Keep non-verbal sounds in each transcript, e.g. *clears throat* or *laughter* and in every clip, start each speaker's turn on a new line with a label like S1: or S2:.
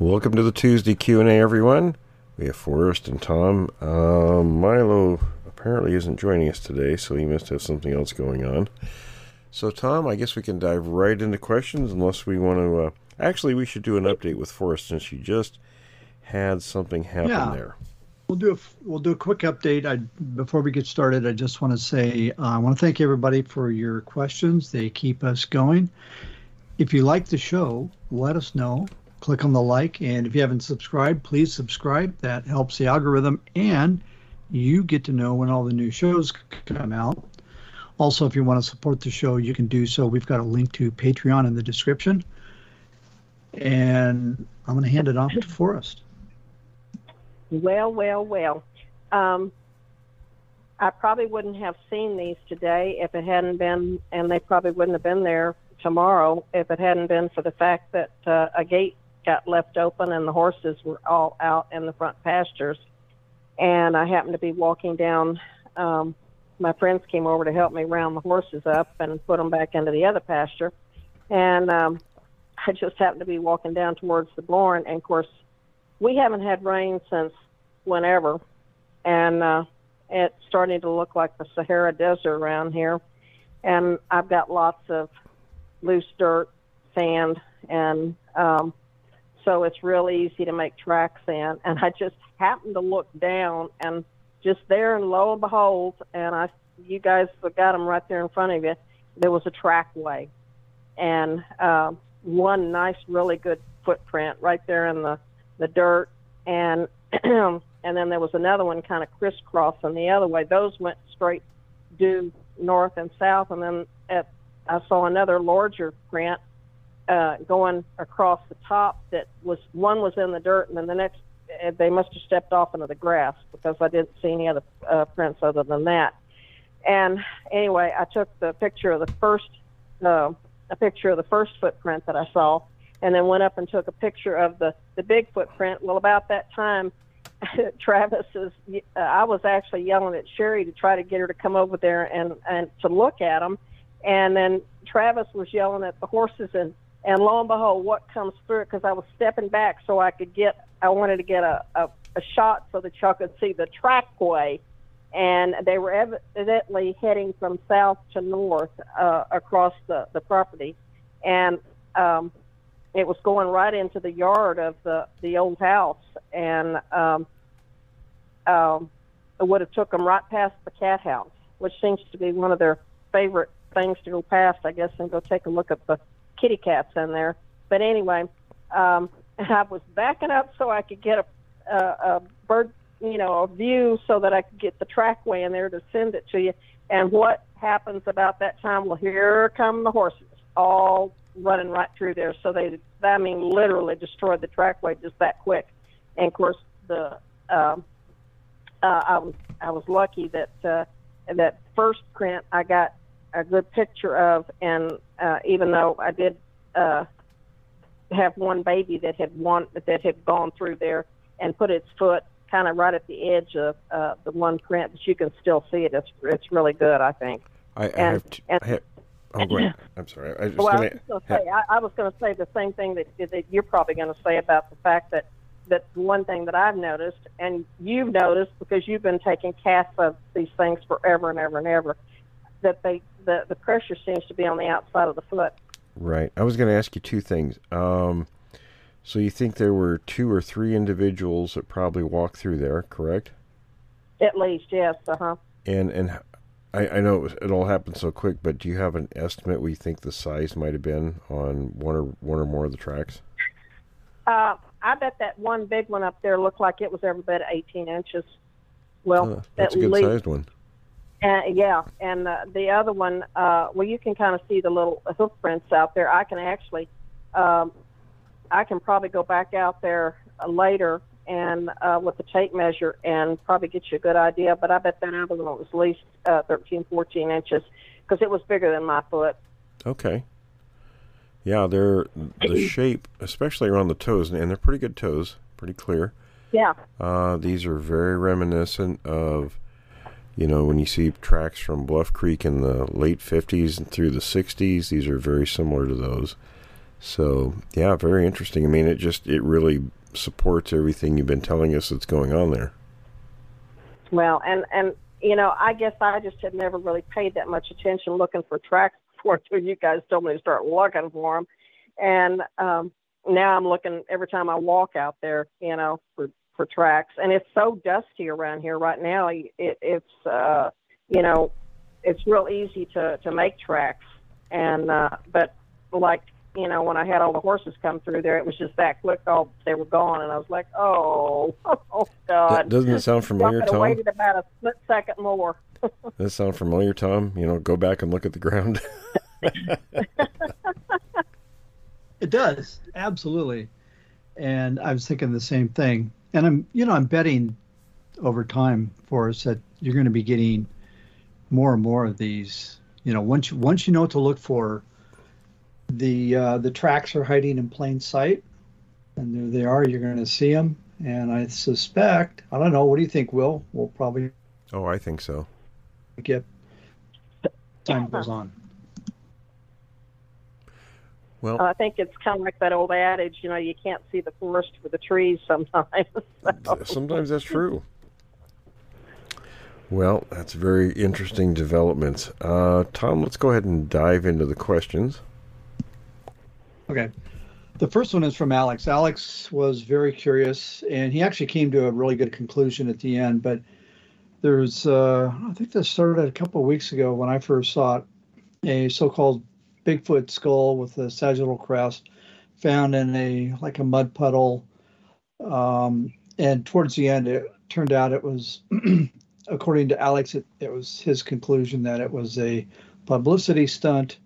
S1: Welcome to the Tuesday Q&A, everyone. We have Forrest and Tom. Um, Milo apparently isn't joining us today, so he must have something else going on. So, Tom, I guess we can dive right into questions unless we want to... Uh, actually, we should do an update with Forrest since you just had something happen
S2: Yeah.
S1: there.
S2: We'll do a we'll do a quick update. I before we get started, I just want to say uh, I want to thank everybody for your questions. They keep us going. If you like the show, let us know. Click on the like, and if you haven't subscribed, please subscribe. That helps the algorithm, and you get to know when all the new shows come out. Also, if you want to support the show, you can do so. We've got a link to Patreon in the description. And I'm going to hand it off to Forrest.
S3: Well, well, well. Um, I probably wouldn't have seen these today if it hadn't been, and they probably wouldn't have been there tomorrow if it hadn't been for the fact that uh, a gate got left open and the horses were all out in the front pastures. And I happened to be walking down. Um, my friends came over to help me round the horses up and put them back into the other pasture. And um, I just happened to be walking down towards the barn, and of course, we haven't had rain since whenever, and uh, it's starting to look like the Sahara Desert around here. And I've got lots of loose dirt, sand, and um, so it's really easy to make tracks in. And I just happened to look down, and just there, and lo and behold, and I, you guys got them right there in front of you. There was a trackway, and uh, one nice, really good footprint right there in the the dirt, and *clears throat* and then there was another one kind of crisscrossing the other way. Those went straight due north and south, and then at I saw another larger print uh, going across the top. That was one was in the dirt, and then the next uh, they must have stepped off into the grass because I didn't see any other uh, prints other than that. And anyway, I took the picture of the first uh, a picture of the first footprint that I saw, and then went up and took a picture of the the big footprint. Well, about that time, *laughs* Travis is. Uh, I was actually yelling at Sherry to try to get her to come over there and and to look at them, and then Travis was yelling at the horses and. And lo and behold, what comes through? Because I was stepping back so I could get, I wanted to get a, a, a shot so that y'all could see the trackway. And they were evidently heading from south to north uh, across the, the property, and um, it was going right into the yard of the the old house, and um, um, it would have took them right past the cat house, which seems to be one of their favorite things to go past, I guess, and go take a look at the kitty cats in there. But anyway, um, I was backing up so I could get a, a, a bird you know, a view so that I could get the trackway in there to send it to you. And what happens about that time? Well, here come the horses, all running right through there. So they, I mean, literally destroyed the trackway just that quick. And of course, the um, uh, I was I was lucky that uh, that first print I got a good picture of, and uh, even though I did uh, have one baby that had one that had gone through there and put its foot kind of right at the edge of uh, the one print, but you can still see it. It's it's really good, I think.
S1: I, I
S3: And-
S1: have. T-
S3: and-
S1: I have oh, go ahead. I'm sorry. I was
S3: Well, I
S1: gonna,
S3: was going to say, I, I was going to say the same thing that, that you're probably going to say about the fact that that one thing that I've noticed, and you've noticed because you've been taking casts of these things forever and ever and ever, that they the the pressure seems to be on the outside of the foot.
S1: Right. I was going to ask you two things. Um, so you think there were two or three individuals that probably walked through there, correct?
S3: At least, yes, uh huh.
S1: And and I, I know it, was, it all happened so quick, but do you have an estimate? We think the size might have been on one or one or more of the tracks.
S3: Uh, I bet that one big one up there looked like it was every bit of 18 inches. Well,
S1: Uh, that's a good
S3: least.
S1: sized one.
S3: Uh, yeah, and uh, the other one, uh, well, you can kind of see the little hoof prints out there. I can actually um, I can probably go back out there uh, later and uh, with the tape measure and probably get you a good idea. But I bet that other one was at least uh, 13, 14 inches because it was bigger than my foot.
S1: Okay. Yeah, they're the shape, especially around the toes, and they're pretty good toes, pretty clear.
S3: Yeah.
S1: Uh, these are very reminiscent of, you know, when you see tracks from Bluff Creek in the late 50s and through the 60s, these are very similar to those. So, yeah, very interesting. I mean, it just, it really supports everything you've been telling us that's going on there.
S3: Well, and, and, you know, I guess I just had never really paid that much attention looking for tracks *laughs* before until you guys told me to start looking for them. And, um, now I'm looking every time I walk out there, you know, for for tracks, and it's so dusty around here right now. It, it's uh, you know, it's real easy to to make tracks, and uh, but like you know, when I had all the horses come through there, it was just that quick. All they were gone, and I was like, oh, *laughs* oh God.
S1: Doesn't it sound familiar,
S3: Tom?
S1: I
S3: waited about a split second more. *laughs*
S1: Does that sound familiar, Tom? You know, go back and look at the ground. *laughs*
S2: it does absolutely, and I was thinking the same thing and I'm you know I'm betting over time Forrest that you're going to be getting more and more of these. You know, once you, once you know what to look for, the uh, the tracks are hiding in plain sight, and there they are. You're going to see them, and I suspect I don't know. What do you think, Will? We'll probably.
S1: Oh, I think so.
S2: Get time goes on.
S1: Well,
S3: I think it's kind of like that old adage, you know, you can't see the forest for the trees sometimes. *laughs* so.
S1: Sometimes that's true. Well, that's very interesting developments. Uh, Tom, let's go ahead and dive into the questions.
S2: Okay. The first one is from Alex. Alex was very curious, and he actually came to a really good conclusion at the end. But there's, uh, I think this started a couple of weeks ago when I first saw it, a so-called Bigfoot skull with a sagittal crest found in a like a mud puddle. Um, and towards the end, it turned out it was, *clears throat* according to Alex, it, it was his conclusion that it was a publicity stunt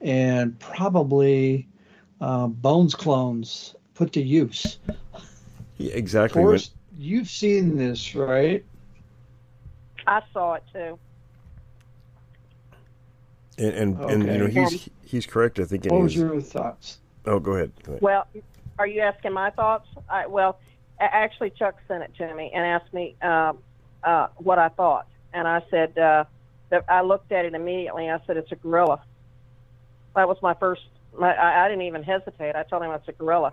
S2: and probably uh, bones clones put to use.
S1: Yeah, exactly.
S2: Forrest, you've seen this, right?
S3: I saw it too.
S1: And and, okay. and you know he's he's correct. I think.
S2: What was your thoughts?
S1: Oh, go ahead. go ahead.
S3: Well, are you asking my thoughts? I, well, actually, Chuck sent it to me and asked me um, uh, what I thought, and I said uh, that I looked at it immediately. and I said it's a gorilla. That was my first. My, I, I didn't even hesitate. I told him it's a gorilla.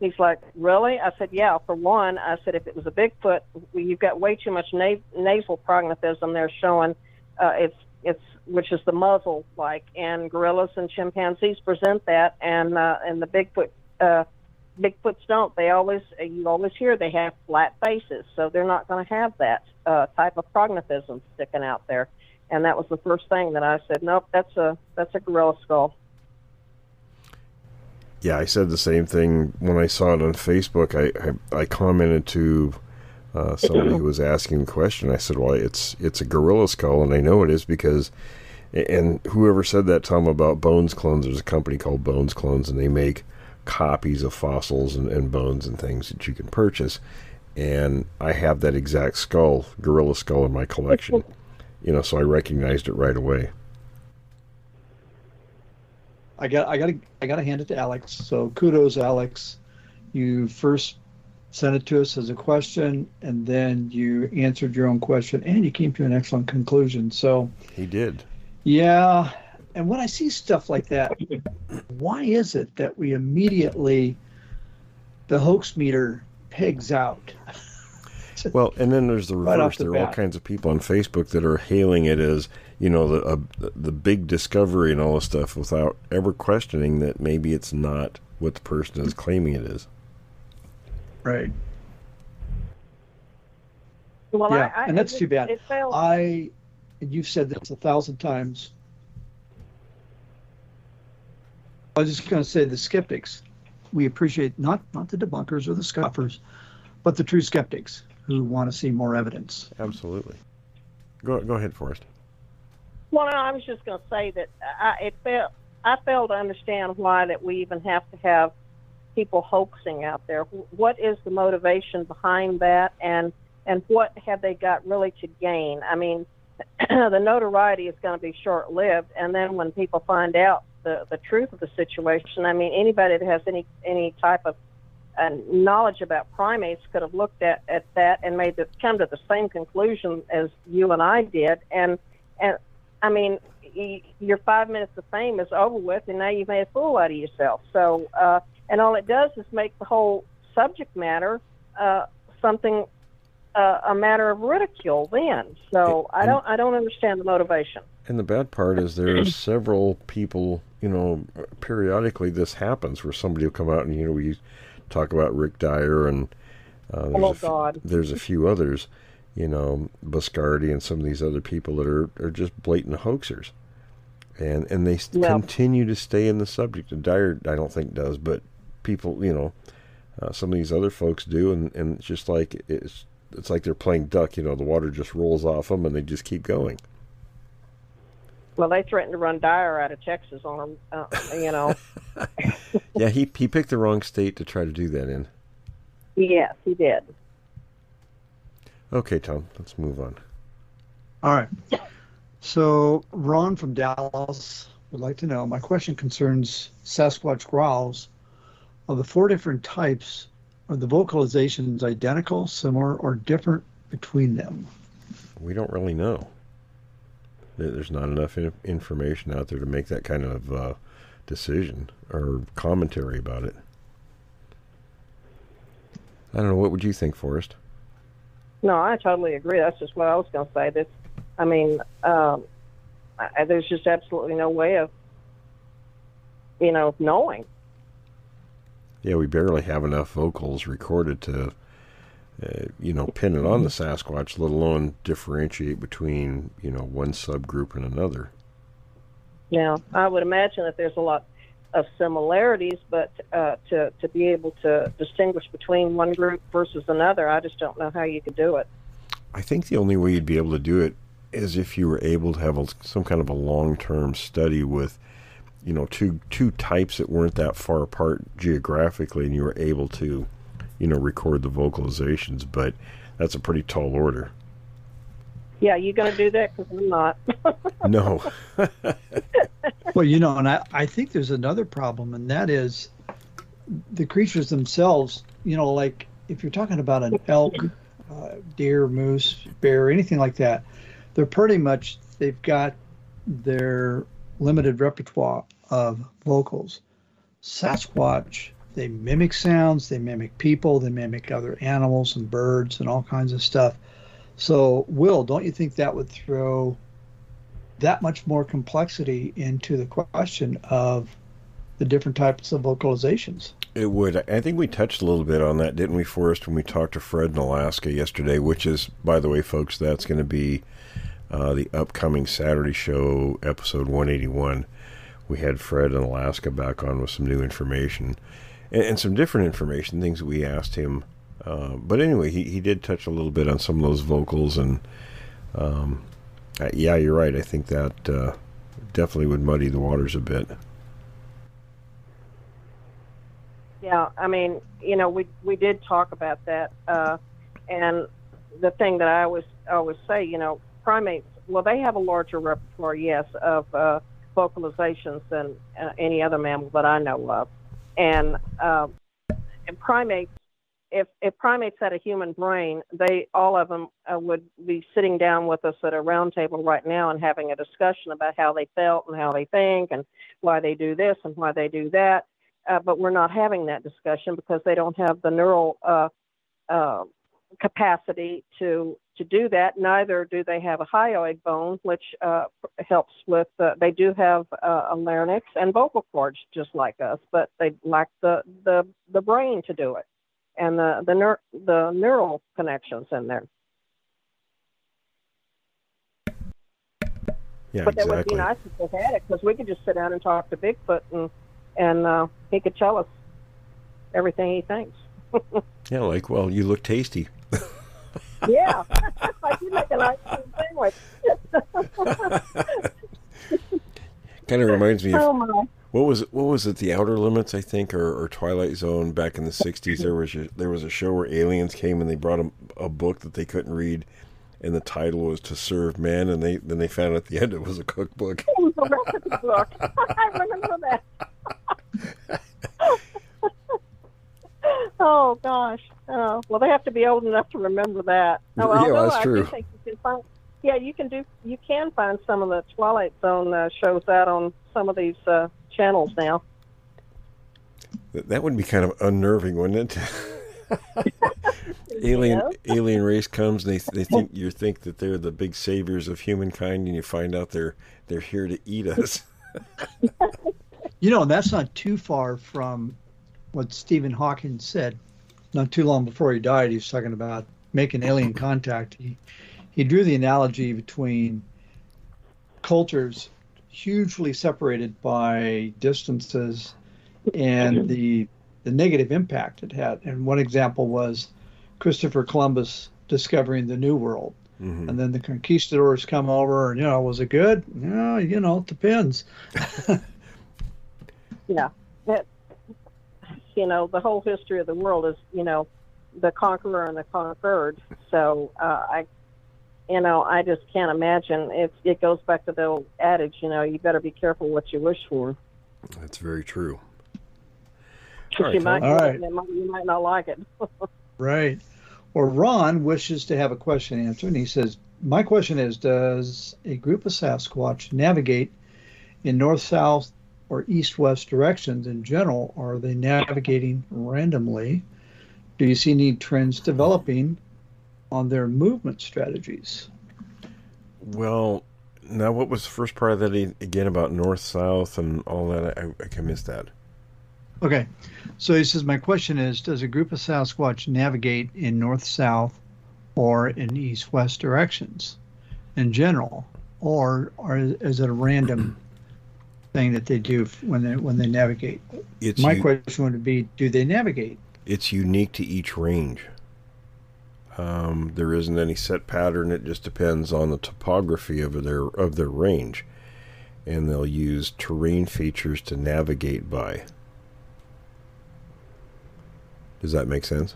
S3: He's like, really? I said, yeah. For one, I said if it was a Bigfoot, you've got way too much na- nasal prognathism there showing. Uh, it's it's which is the muzzle like, and gorillas and chimpanzees present that, and uh, and the Bigfoot uh, Bigfoots don't. They always you always hear they have flat faces, so they're not going to have that uh, type of prognathism sticking out there. And that was the first thing that I said, nope, that's a that's a gorilla skull.
S1: Yeah, I said the same thing when I saw it on Facebook. I I, I commented to uh, somebody who was asking the question. I said, "Well, it's it's a gorilla skull, and I know it is because." And whoever said that, Tom, about Bones Clones, there's a company called Bones Clones, and they make copies of fossils and, and bones and things that you can purchase. And I have that exact skull, gorilla skull, in my collection. You know, so I recognized it right away.
S2: I got, I got, to, I got to hand it to Alex. So kudos, Alex. You first sent it to us as a question, and then you answered your own question, and you came to an excellent conclusion. So
S1: he did.
S2: Yeah, and when I see stuff like that, why is it that we immediately the hoax meter pegs out? *laughs*
S1: well, and then there's the reverse. Right the there are all kinds of people on Facebook that are hailing it as you know the uh, the big discovery and all this stuff without ever questioning that maybe it's not what the person is claiming it is.
S2: Right.
S3: Well,
S2: yeah,
S3: I, I,
S2: and that's
S3: it,
S2: too bad. I, and you've said this a thousand times. I was just going to say the skeptics. We appreciate not not the debunkers or the scoffers, but the true skeptics who want to see more evidence.
S1: Absolutely. Go go ahead, Forrest.
S3: Well, no, I was just going to say that I, it felt I fail to understand why that we even have to have people hoaxing out there. What is the motivation behind that, and and what have they got really to gain? I mean, *clears throat* the notoriety is going to be short lived, and then when people find out the the truth of the situation, I mean, anybody that has any any type of uh, knowledge about primates could have looked at, at that and made the, come to the same conclusion as you and I did, and and I mean, your five minutes of fame is over with, and now you've made a fool out of yourself. So, uh, and all it does is make the whole subject matter uh, something uh, a matter of ridicule. Then, so I don't I don't understand the motivation.
S1: And the bad part is there are *clears throat* several people. You know, periodically this happens where somebody will come out and you know we talk about Rick Dyer and uh, there's,
S3: oh,
S1: a
S3: God.
S1: there's a few others you know, Biscardi and some of these other people that are, are just blatant hoaxers. And and they
S3: Yeah.
S1: continue to stay in the subject. And Dyer, I don't think does, but people, you know, uh, some of these other folks do, and, and it's just like it's it's like they're playing duck. You know, the water just rolls off them, and they just keep going.
S3: Well, they threatened to run Dyer out of Texas on them. Uh, you know. *laughs*
S1: yeah, he he picked the wrong state to try to do that in.
S3: yes, he did.
S1: Okay, Tom, let's move on.
S2: All right. So Ron from Dallas would like to know. My question concerns Sasquatch growls. Of the four different types, are the vocalizations identical, similar, or different between them?
S1: We don't really know. There's not enough information out there to make that kind of uh, decision or commentary about it. I don't know. What would you think, Forrest?
S3: No, I totally agree. That's just what I was going to say. This, I mean, um, I, there's just absolutely no way of, you know, knowing.
S1: Yeah, we barely have enough vocals recorded to, uh, you know, pin it on the Sasquatch, let alone differentiate between, you know, one subgroup and another.
S3: Now, I would imagine that there's a lot of similarities, but uh, to to be able to distinguish between one group versus another, I just don't know how you could do it.
S1: I think the only way you'd be able to do it is if you were able to have a, some kind of a long-term study with, you know, two two types that weren't that far apart geographically, and you were able to, you know, record the vocalizations. But that's a pretty tall order.
S3: Yeah, you going to do that? Because I'm not. *laughs*
S1: No. *laughs*
S2: Well, you know, and I, I think there's another problem, and that is the creatures themselves. You know, like if you're talking about an elk, uh, deer, moose, bear, anything like that, they're pretty much they've got their limited repertoire of vocals. Sasquatch, they mimic sounds, they mimic people, they mimic other animals and birds and all kinds of stuff. So, Will, don't you think that would throw that much more complexity into the question of the different types of vocalizations?
S1: It would. I think we touched a little bit on that, didn't we, Forrest, when we talked to Fred in Alaska yesterday, which is, by the way, folks, that's going to be uh, the upcoming Saturday show, episode 181. We had Fred in Alaska back on with some new information and, and some different information, things that we asked him. Uh, but anyway, he, he did touch a little bit on some of those vocals, and um, uh, yeah, you're right. I think that uh, definitely would muddy the waters a bit.
S3: Yeah, I mean, you know, we we did talk about that, uh, and the thing that I always always say, you know, primates. Well, they have a larger repertoire, yes, of uh, vocalizations than uh, any other mammal that I know of, and, uh, and primates. If if primates had a human brain, they all of them uh, would be sitting down with us at a round table right now and having a discussion about how they felt and how they think and why they do this and why they do that uh, but we're not having that discussion because they don't have the neural uh, capacity to to do that. Neither do they have a hyoid bone, which uh, helps with. Uh, they do have uh, a larynx and vocal cords, just like us, but they lack the the the brain to do it, and the the neur- the neural connections in there.
S1: Yeah,
S3: but that would be nice if they had it because we could just sit down and talk to Bigfoot and and uh, he could tell us everything he thinks. *laughs*
S1: Yeah, like, well, you look tasty. *laughs*
S3: yeah, *laughs* I do make a nice sandwich. *laughs*
S1: Kind of reminds me of
S3: Oh my.
S1: what was it, what was it? The Outer Limits, I think, or, or Twilight Zone back in the '60s. There was a, there was a show where aliens came and they brought a, a book that they couldn't read, and the title was "To Serve Man," and they then they found at the end it was a cookbook.
S3: It was a recipe book. I remember that. Oh gosh. Oh well, they have to be old enough to remember that. Oh,
S1: Yeah,
S3: although
S1: that's
S3: I do
S1: true.
S3: think you can find. Yeah, you can do. You can find some of the Twilight Zone uh, shows out on some of these uh, channels now.
S1: That, that would be kind of unnerving, wouldn't it? *laughs* alien alien race comes and they they think you think that they're the big saviors of humankind, and you find out they're they're here to eat us. *laughs*
S2: You know, that's not too far from what Stephen Hawking said. Not too long before he died, he was talking about making alien contact. He he drew the analogy between cultures hugely separated by distances and the the negative impact it had. And one example was Christopher Columbus discovering the New World.
S1: Mhm.
S2: And then the conquistadors come over, and you know, was it good? Yeah, you know, it depends. *laughs*
S3: Yeah. That, you know, the whole history of the world is, you know, the conqueror and the conquered. So uh, I, you know, I just can't imagine. It it goes back to the old adage, you know, you better be careful what you wish for.
S1: That's very true. All
S3: you might,
S2: Tom. All
S3: get it
S2: right.
S3: and it might- you might not like it. *laughs*
S2: Right. Or Ron wishes to have a question answered, and he says, My question is Does a group of Sasquatch navigate in north south or east west directions in general? Or are they navigating randomly? Do you see any trends developing on their movement strategies?
S1: Well, now what was the first part of that again about north south and all that? I, I can miss that.
S2: Okay. So he says, My question is Does a group of Sasquatch navigate in north south or in east west directions in general? Or, or is it a random thing that they do when they, when they navigate?
S1: It's
S2: My
S1: u-
S2: question would be Do they navigate?
S1: it's unique to each range. Um, there isn't any set pattern. It just depends on the topography of their of their range, and they'll use terrain features to navigate by. Does that make sense?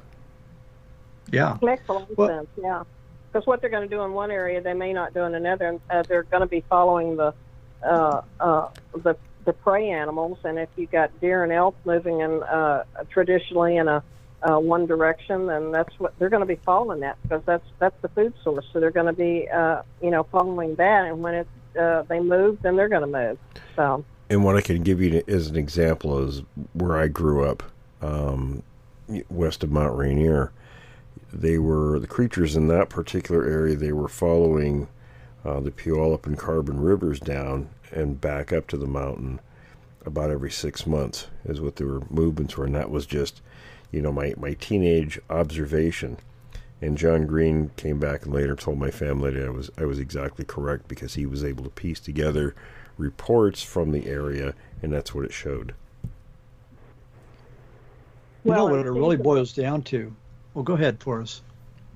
S2: Yeah.
S3: Makes a lot of
S2: Well-
S3: sense, yeah. Because what they're going to do in one area, they may not do in another. and Uh, they're going to be following the uh, uh, the the prey animals, and if you got deer and elk moving in uh, traditionally in a uh, one direction, then that's what they're going to be following that because that's that's the food source. So they're going to be uh, you know following that, and when it uh, they move, then they're going to move. So
S1: And what I can give you as an example is where I grew up, um, west of Mount Rainier. They were the creatures in that particular area. They were following uh, the Puyallup and Carbon rivers down and back up to the mountain about every six months, is what their movements were, and that was just, you know, my my teenage observation. And John Green came back and later told my family that I was I was exactly correct because he was able to piece together reports from the area, and that's what it showed.
S2: You know
S3: Well,
S2: what it really boils down to? Well, go ahead Forrest.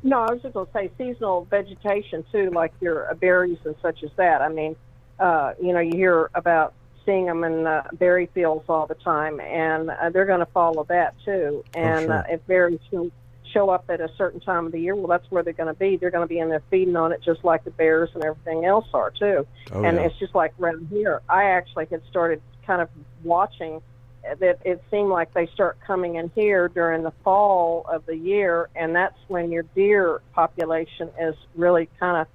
S3: No, I was just going to say seasonal vegetation too, like your uh, berries and such as that. I mean, uh, you know, you hear about seeing them in uh, berry fields all the time, and uh, they're going to follow that too. And
S1: sure.
S3: uh, if berries show, show up at a certain time of the year, well, that's where they're going to be. They're going to be in there feeding on it, just like the bears and everything else are too.
S1: Oh,
S3: and
S1: yeah.
S3: it's just like around here. I actually had started kind of watching that it seemed like they start coming in here during the fall of the year, and that's when your deer population is really kind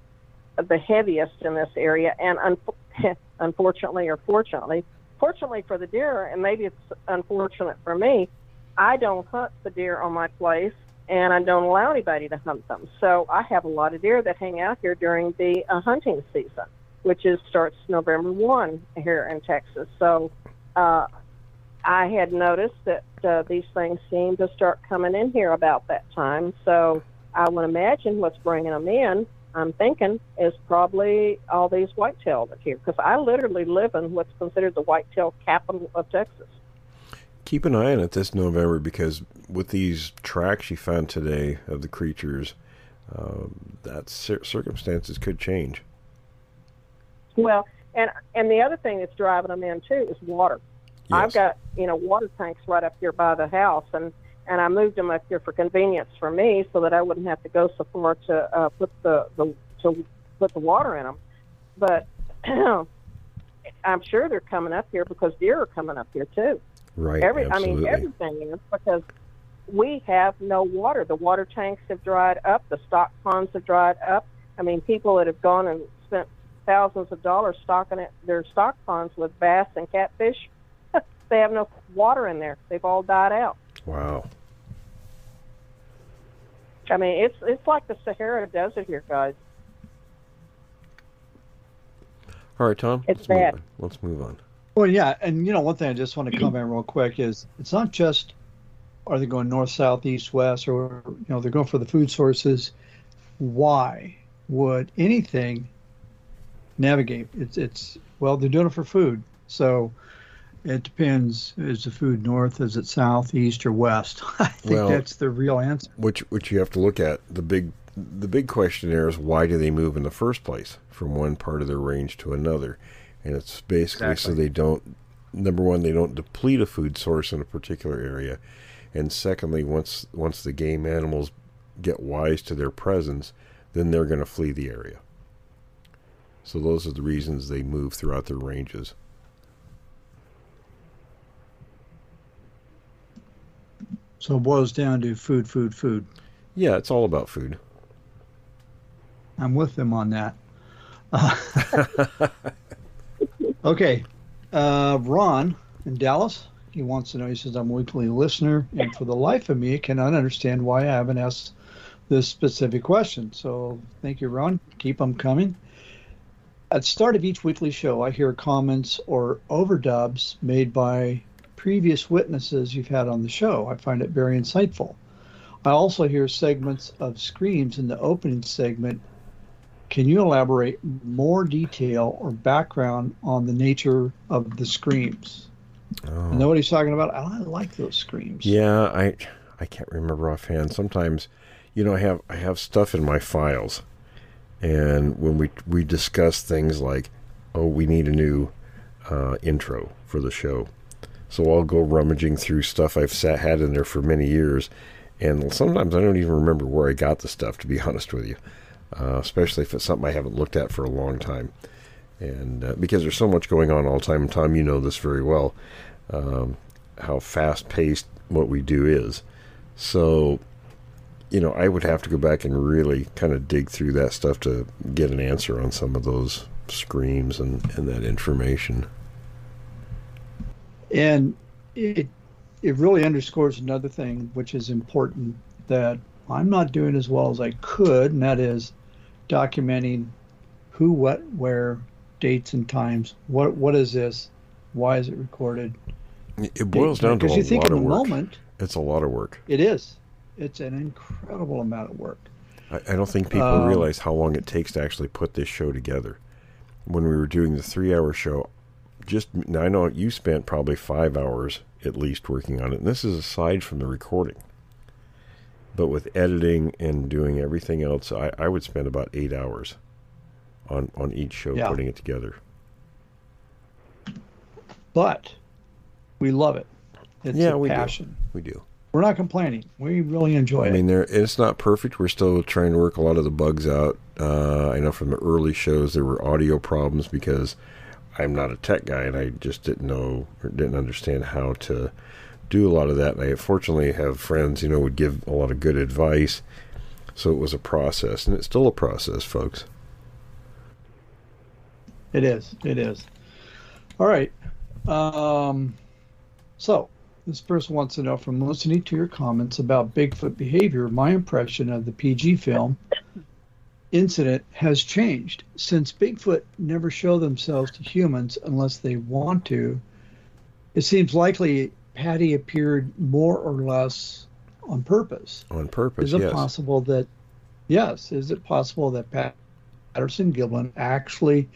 S3: of the heaviest in this area. And un- *laughs* unfortunately, or fortunately, fortunately for the deer, and maybe it's unfortunate for me, I don't hunt the deer on my place, and I don't allow anybody to hunt them. So I have a lot of deer that hang out here during the uh, hunting season, which is starts November one here in Texas. So. Uh, I had noticed that uh, these things seem to start coming in here about that time. So I would imagine what's bringing them in, I'm thinking, is probably all these whitetail that here. Because I literally live in what's considered the whitetail capital of Texas.
S1: Keep an eye on it this November because with these tracks you found today of the creatures, um, that cir- circumstances could change.
S3: Well, And and the other thing that's driving them in too is water. I've got you know water tanks right up here by the house, and and I moved them up here for convenience for me, so that I wouldn't have to go so far to uh, put the, the to put the water in them. But *clears throat* I'm sure they're coming up here because deer are coming up here too.
S1: Right.
S3: Every
S1: absolutely.
S3: I mean everything is because we have no water. The water tanks have dried up. The stock ponds have dried up. I mean, people that have gone and spent thousands of dollars stocking it, their stock ponds with bass and catfish, they have no water in there. They've all died out.
S1: Wow.
S3: I mean, it's it's like the Sahara Desert here, guys.
S1: All right, Tom.
S3: It's
S1: let's move
S3: bad.
S1: on. Let's move on.
S2: Well, yeah, and you know, one thing I just want to comment real quick is it's not just are they going north, south, east, west, or you know they're going for the food sources. Why would anything navigate? It's it's well they're doing it for food, so it depends. Is the food north? Is it south, east, or west? *laughs* I think
S1: Well-
S2: that's the real answer.
S1: Which which you have to look at the big the big question there is why do they move in the first place from one part of their range to another, and it's basically so they don't number one they don't deplete a food source in a particular area, and secondly once once the game animals get wise to their presence, then they're going to flee the area. So those are the reasons they move throughout their ranges.
S2: So it boils down to food, food, food.
S1: Yeah, it's all about food.
S2: I'm with them on that. Uh, *laughs* okay. Uh, Ron in Dallas, he wants to know, he says, I'm a weekly listener, and for the life of me, I cannot understand why I haven't asked this specific question. So thank you, Ron. Keep them coming. At the start of each weekly show, I hear comments or overdubs made by previous witnesses you've had on the show. I find it very insightful. I also hear segments of screams in the opening segment can you elaborate more detail or background on the nature of the screams?
S1: Oh.
S2: I know what he's talking about. I like those screams.
S1: Yeah, I I can't remember offhand. Sometimes, you know, I have I have stuff in my files, and when we we discuss things like, oh, we need a new uh, intro for the show, so I'll go rummaging through stuff I've sat had in there for many years, and sometimes I don't even remember where I got the stuff. To be *laughs* honest with you, uh, especially if it's something I haven't looked at for a long time, and uh, because there's so much going on all the time. Tom, you know this very well um, how fast paced what we do is. So, you know, I would have to go back and really kind of dig through that stuff to get an answer on some of those screams and, and that information.
S2: And it it really underscores another thing which is important that I'm not doing as well as I could, and that is documenting who, what, where, dates and times. What what is this? Why is it recorded?
S1: It boils down to a
S2: because you think
S1: lot
S2: in
S1: of
S2: the
S1: work.
S2: moment
S1: It's a lot of work.
S2: it is. It's an incredible amount of work.
S1: I, I don't think people
S2: Um,
S1: realize how long it takes to actually put this show together. When we were doing the three hour show, just now I know you spent probably five hours at least working on it, and this is aside from the recording. But with editing and doing everything else, I, I would spend about eight hours on, on each show
S2: Yeah.
S1: putting it together.
S2: But we love it. It's
S1: Yeah,
S2: a
S1: we do.
S2: passion.
S1: We do.
S2: We're not complaining. We really enjoy
S1: I
S2: it.
S1: I mean, there it's not perfect. We're still trying to work a lot of the bugs out. Uh, I know from the early shows there were audio problems because I'm not a tech guy and I just didn't know or didn't understand how to do a lot of that. And I fortunately have friends, you know, would give a lot of good advice. So it was a process, and it's still a process, folks.
S2: It is. It is. All right. Um, so this person wants to know from listening to your comments about Bigfoot behavior, my impression of the PG film incident has changed. Since Bigfoot never show themselves to humans unless they want to, it seems likely Patty appeared more or less on purpose.
S1: On purpose,
S2: Is it
S1: yes.
S2: possible that, yes, is it possible that Pat Patterson Gimlin actually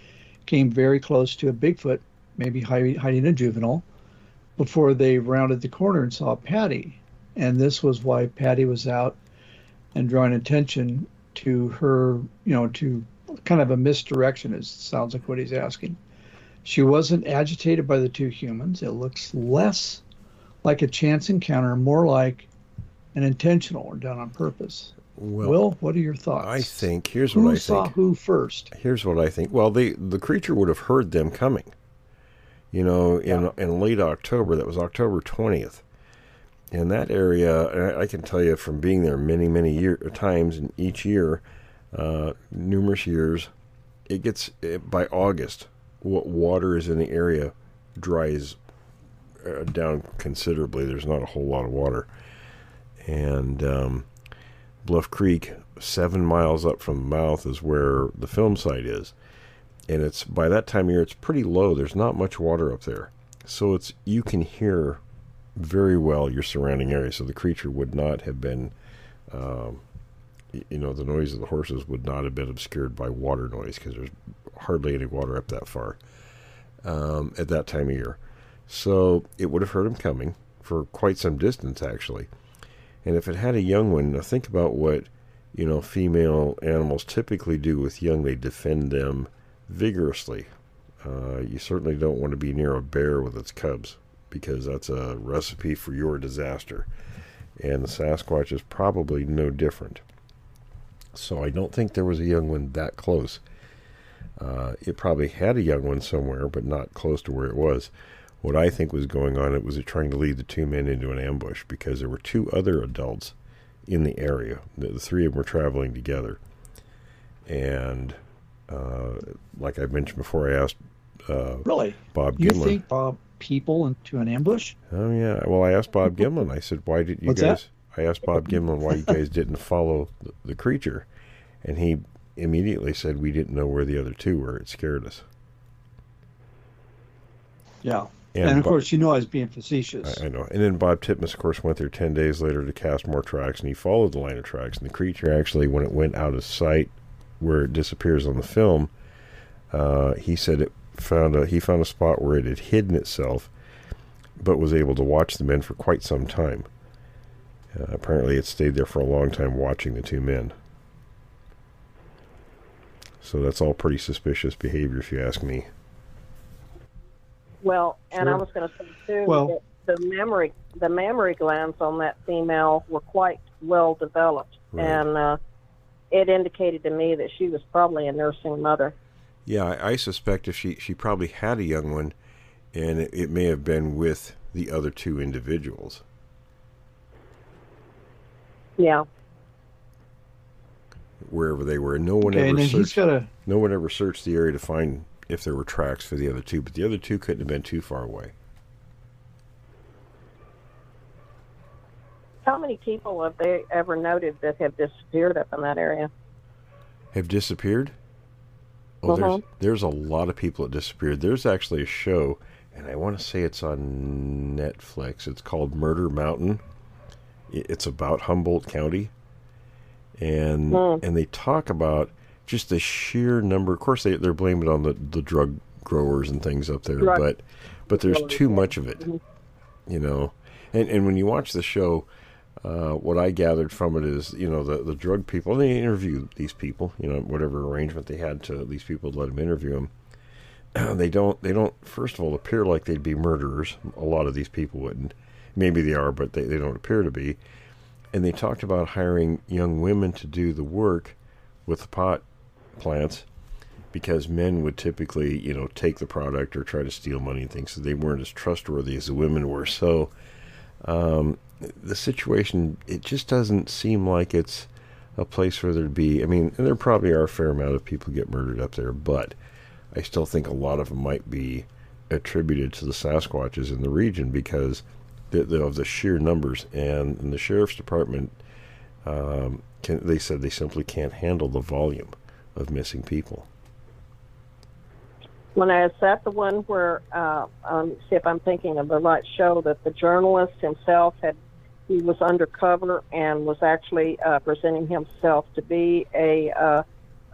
S2: came very close to a Bigfoot, maybe hiding, hiding a juvenile, before they rounded the corner and saw Patty? And this was why Patty was out and drawing attention to her, you know, to kind of a misdirection, it sounds like what he's asking. She wasn't agitated by the two humans. It looks less like a chance encounter, more like an intentional or done on purpose.
S1: Well,
S2: Will, what are your thoughts?
S1: I think here's
S2: who
S1: what I
S2: saw
S1: think.
S2: who first?
S1: Here's what I think. Well, they the creature would have heard them coming. You know, in in late October. That was October twentieth. In that area, I can tell you from being there many, many year times, each year, uh, numerous years, it gets by August. What water is in the area dries uh, down considerably. There's not a whole lot of water, and um, Bluff Creek, seven miles up from the mouth, is where the film site is. And it's by that time of year, it's pretty low. There's not much water up there, so it's you can hear very well your surrounding area. So the creature would not have been, um, you know, the noise of the horses would not have been obscured by water noise because there's hardly any water up that far um, at that time of year. So it would have heard him coming for quite some distance, actually. And if it had a young one, now think about what you know female animals typically do with young. They defend them vigorously. Uh, you certainly don't want to be near a bear with its cubs because that's a recipe for your disaster. And the Sasquatch is probably no different. So I don't think there was a young one that close. Uh, it probably had a young one somewhere, but not close to where it was. What I think was going on, it was it trying to lead the two men into an ambush because there were two other adults in the area. The, three of them were traveling together. And uh, like I mentioned before, I asked uh,
S2: Really?
S1: Bob
S2: You think Bob people into an ambush?
S1: Oh yeah. Well, I asked Bob Gimlin. I said, "Why did you
S2: What's
S1: guys?" I asked Bob Gimlin why you guys didn't follow the, the creature, and he immediately said, "We didn't know where the other two were. It scared us."
S2: Yeah.
S1: And
S2: And, of
S1: Bo-
S2: course, you know I was being facetious.
S1: I, I know. And then Bob Titmus, of course, went there ten days later to cast more tracks, and he followed the line of tracks. And the creature actually, when it went out of sight, where it disappears on the film, uh, he said it found a he found a spot where it had hidden itself, but was able to watch the men for quite some time. Uh, apparently, it stayed there for a long time watching the two men. So that's all pretty suspicious behavior, if you ask me.
S3: Well, and I was going to say too
S2: Well-
S3: that the mammary the mammary glands on that female were quite well developed,
S1: Right.
S3: and uh, it indicated to me that she was probably a nursing mother.
S1: Yeah, I, I suspect if she she probably had a young one, and it, it may have been with the other two individuals.
S3: Yeah.
S1: wherever they were. No one
S2: okay,
S1: ever
S2: then
S1: searched.
S2: got a
S1: No one ever searched the area to find if there were tracks for the other two, but the other two couldn't have been too far away.
S3: How many people have they ever noted that have disappeared up in that area?
S1: Have disappeared? Oh,
S3: Uh-huh.
S1: there's there's a lot of people that disappeared. There's actually a show, and I want to say it's on Netflix. It's called Murder Mountain. It's about Humboldt County, and
S3: Hmm.
S1: and they talk about just the sheer number. Of course, they they're blaming it on the the drug growers and things up there,
S3: Drug
S1: but but there's too much of it, you know. And and when you watch the show, uh, what I gathered from it is, you know, the the drug people. They interview these people, you know, whatever arrangement they had to these people to let them interview them. *clears throat* they don't they don't first of all appear like they'd be murderers. A lot of these people wouldn't. Maybe they are, but they, they don't appear to be. And they talked about hiring young women to do the work with the pot plants because men would typically, you know, take the product or try to steal money and things. So they weren't as trustworthy as the women were. So um, the situation, it just doesn't seem like it's a place where there to be. I mean, there probably are a fair amount of people get murdered up there, but I still think a lot of them might be attributed to the Sasquatches in the region because the, the, of the sheer numbers. And, and the sheriff's department, um, can, they said they simply can't handle the volume of missing people.
S3: When I is that the one where uh, um, see if I'm thinking of the right show that the journalist himself had he was undercover and was actually uh, presenting himself to be a uh,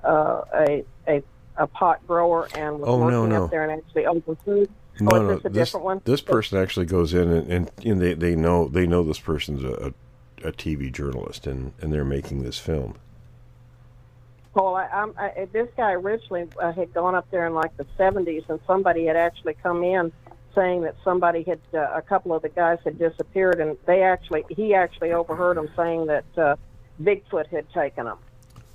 S3: uh, a, a a pot grower and was
S1: Oh, no,
S3: working
S1: no.
S3: up there and actually opened food.
S1: No,
S3: oh,
S1: no,
S3: this a
S1: this, this person actually goes in and, and, and they, they know they know this person's a, a, a TV journalist and, and they're making this film.
S3: Well, I, I, this guy originally uh, had gone up there in like the 70s, and somebody had actually come in saying that somebody had, uh, a couple of the guys had disappeared, and they actually, he actually overheard them saying that uh, Bigfoot had taken them.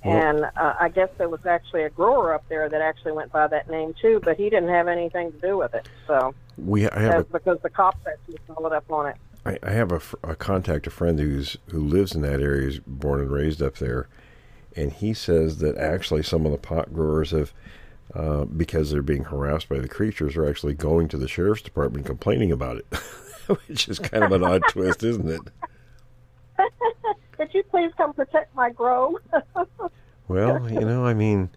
S3: And uh, I guess there was actually a grower up there that actually went by that name too, but he didn't have anything to do with it. So
S1: We I have a,
S3: because the cops actually followed up on it.
S1: I, I have a, a contact, a friend who's who lives in that area, is born and raised up there, and he says that actually some of the pot growers have, uh, because they're being harassed by the creatures, are actually going to the sheriff's department complaining about it, *laughs* which is kind of an odd twist, isn't it? *laughs*
S3: Could you please come protect my grove? *laughs*
S1: Well, you know, I mean,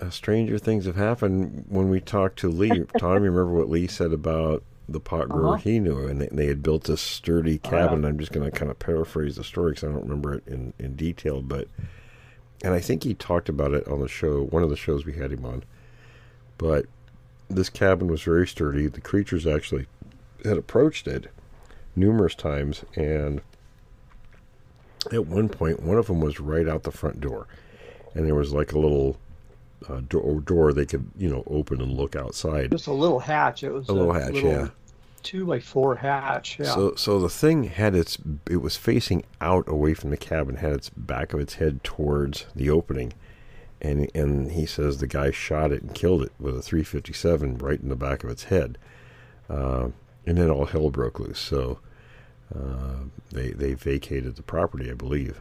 S1: uh, stranger things have happened. When we talked to Lee, Tom, you remember what Lee said about the pot grower he knew, and they, they had built this sturdy cabin. I'm just going to kind of paraphrase the story because I don't remember it in, in detail, but and I think he talked about it on the show, one of the shows we had him on. But this cabin was very sturdy. The creatures actually had approached it numerous times, and at one point, one of them was right out the front door, and there was like a little uh, door, door they could, you know, open and look outside.
S2: Just a little hatch. It was
S1: A little hatch, yeah.
S2: Two by four hatch. Yeah.
S1: So, so the thing had its, it was facing out away from the cabin, had its back of its head towards the opening, and and he says the guy shot it and killed it with a 357 right in the back of its head, uh, and then all hell broke loose. So, uh, they they vacated the property, I believe.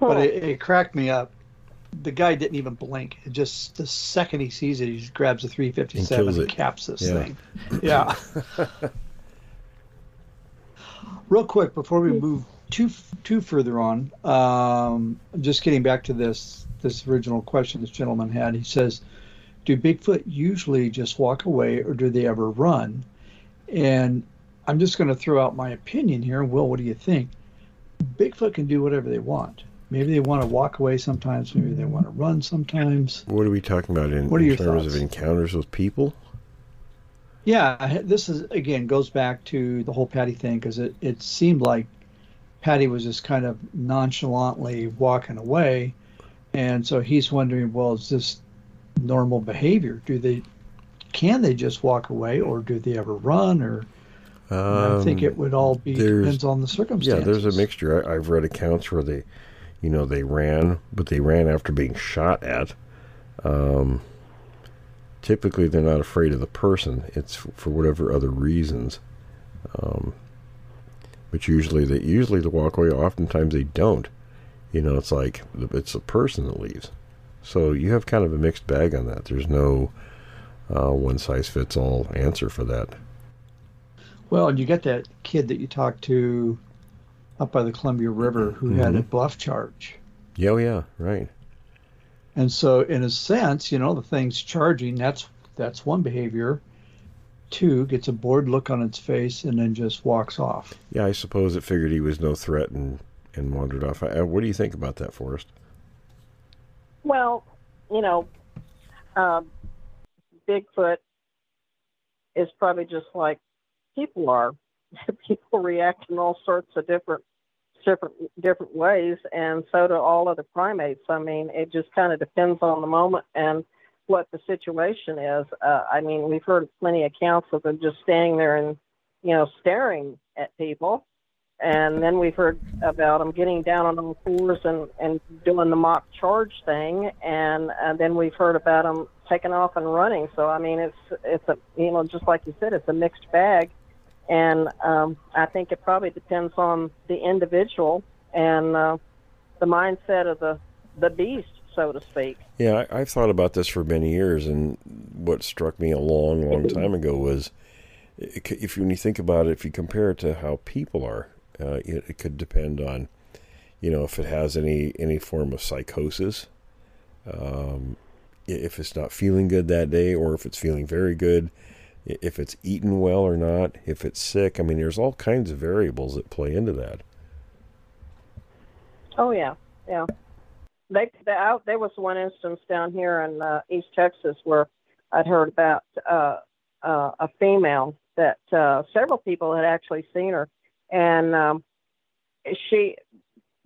S2: but it, it cracked me up. The guy didn't even blink. It just the second he sees it, he just grabs the 357
S1: And
S2: and, caps this
S1: Yeah.
S2: thing. Yeah. *laughs* Real quick before we move too too further on, um, just getting back to this this original question this gentleman had. He says, "Do Bigfoot usually just walk away, or do they ever run?" And I'm just going to throw out my opinion here. Will, what do you think? Bigfoot can do whatever they want. Maybe they want to walk away sometimes. Maybe they want to run sometimes.
S1: What are we talking about in,
S2: What are
S1: in
S2: your
S1: terms
S2: thoughts?
S1: of encounters with people?
S2: Yeah, this is again goes back to the whole Patty thing because it, it seemed like Patty was just kind of nonchalantly walking away, and so he's wondering, well, is this normal behavior? Do they can they just walk away, or do they ever run? Or I think
S1: Um,
S2: it would all be depends on the circumstances.
S1: Yeah, there's a mixture. I, I've read accounts where they, you know, they ran, but they ran after being shot at. Um, typically, they're not afraid of the person. It's for whatever other reasons. Um, but usually, they usually the walk away. Oftentimes, they don't. You know, it's like it's the person that leaves. So you have kind of a mixed bag on that. There's no uh, one size fits all answer for that.
S2: Well, and you get that kid that you talked to up by the Columbia River who had
S1: Mm-hmm.
S2: a bluff charge.
S1: Yeah, oh, yeah, right.
S2: And so, in a sense, you know, the thing's charging. That's that's one behavior. Two gets a bored look on its face and then just walks off.
S1: Yeah, I suppose it figured he was no threat and, and wandered off. Uh, what do you think about that, Forrest?
S3: Well, you know, um, Bigfoot is probably just like people are. *laughs* people react in all sorts of different, different, different ways, and so do all other primates. I mean, it just kind of depends on the moment and what the situation is. Uh, I mean, we've heard plenty of accounts of them just standing there and, you know, staring at people. And then we've heard about them getting down on all fours and, and doing the mock charge thing. And, and then we've heard about them taking off and running. So, I mean, it's, it's a, you know, just like you said, it's a mixed bag. And um, I think it probably depends on the individual and uh, the mindset of the, the beast, so to speak.
S1: Yeah, I, I've thought about this for many years, and what struck me a long, long time ago was if you, when you think about it, if you compare it to how people are, uh, it, it could depend on, you know, if it has any any form of psychosis, um, if it's not feeling good that day, or if it's feeling very good, if it's eaten well or not, if it's sick. I mean, there's all kinds of variables that play into that.
S3: Oh yeah, yeah. They, they out there was one instance down here in uh, East Texas where I'd heard about uh, uh, a female that uh, several people had actually seen her, and um, she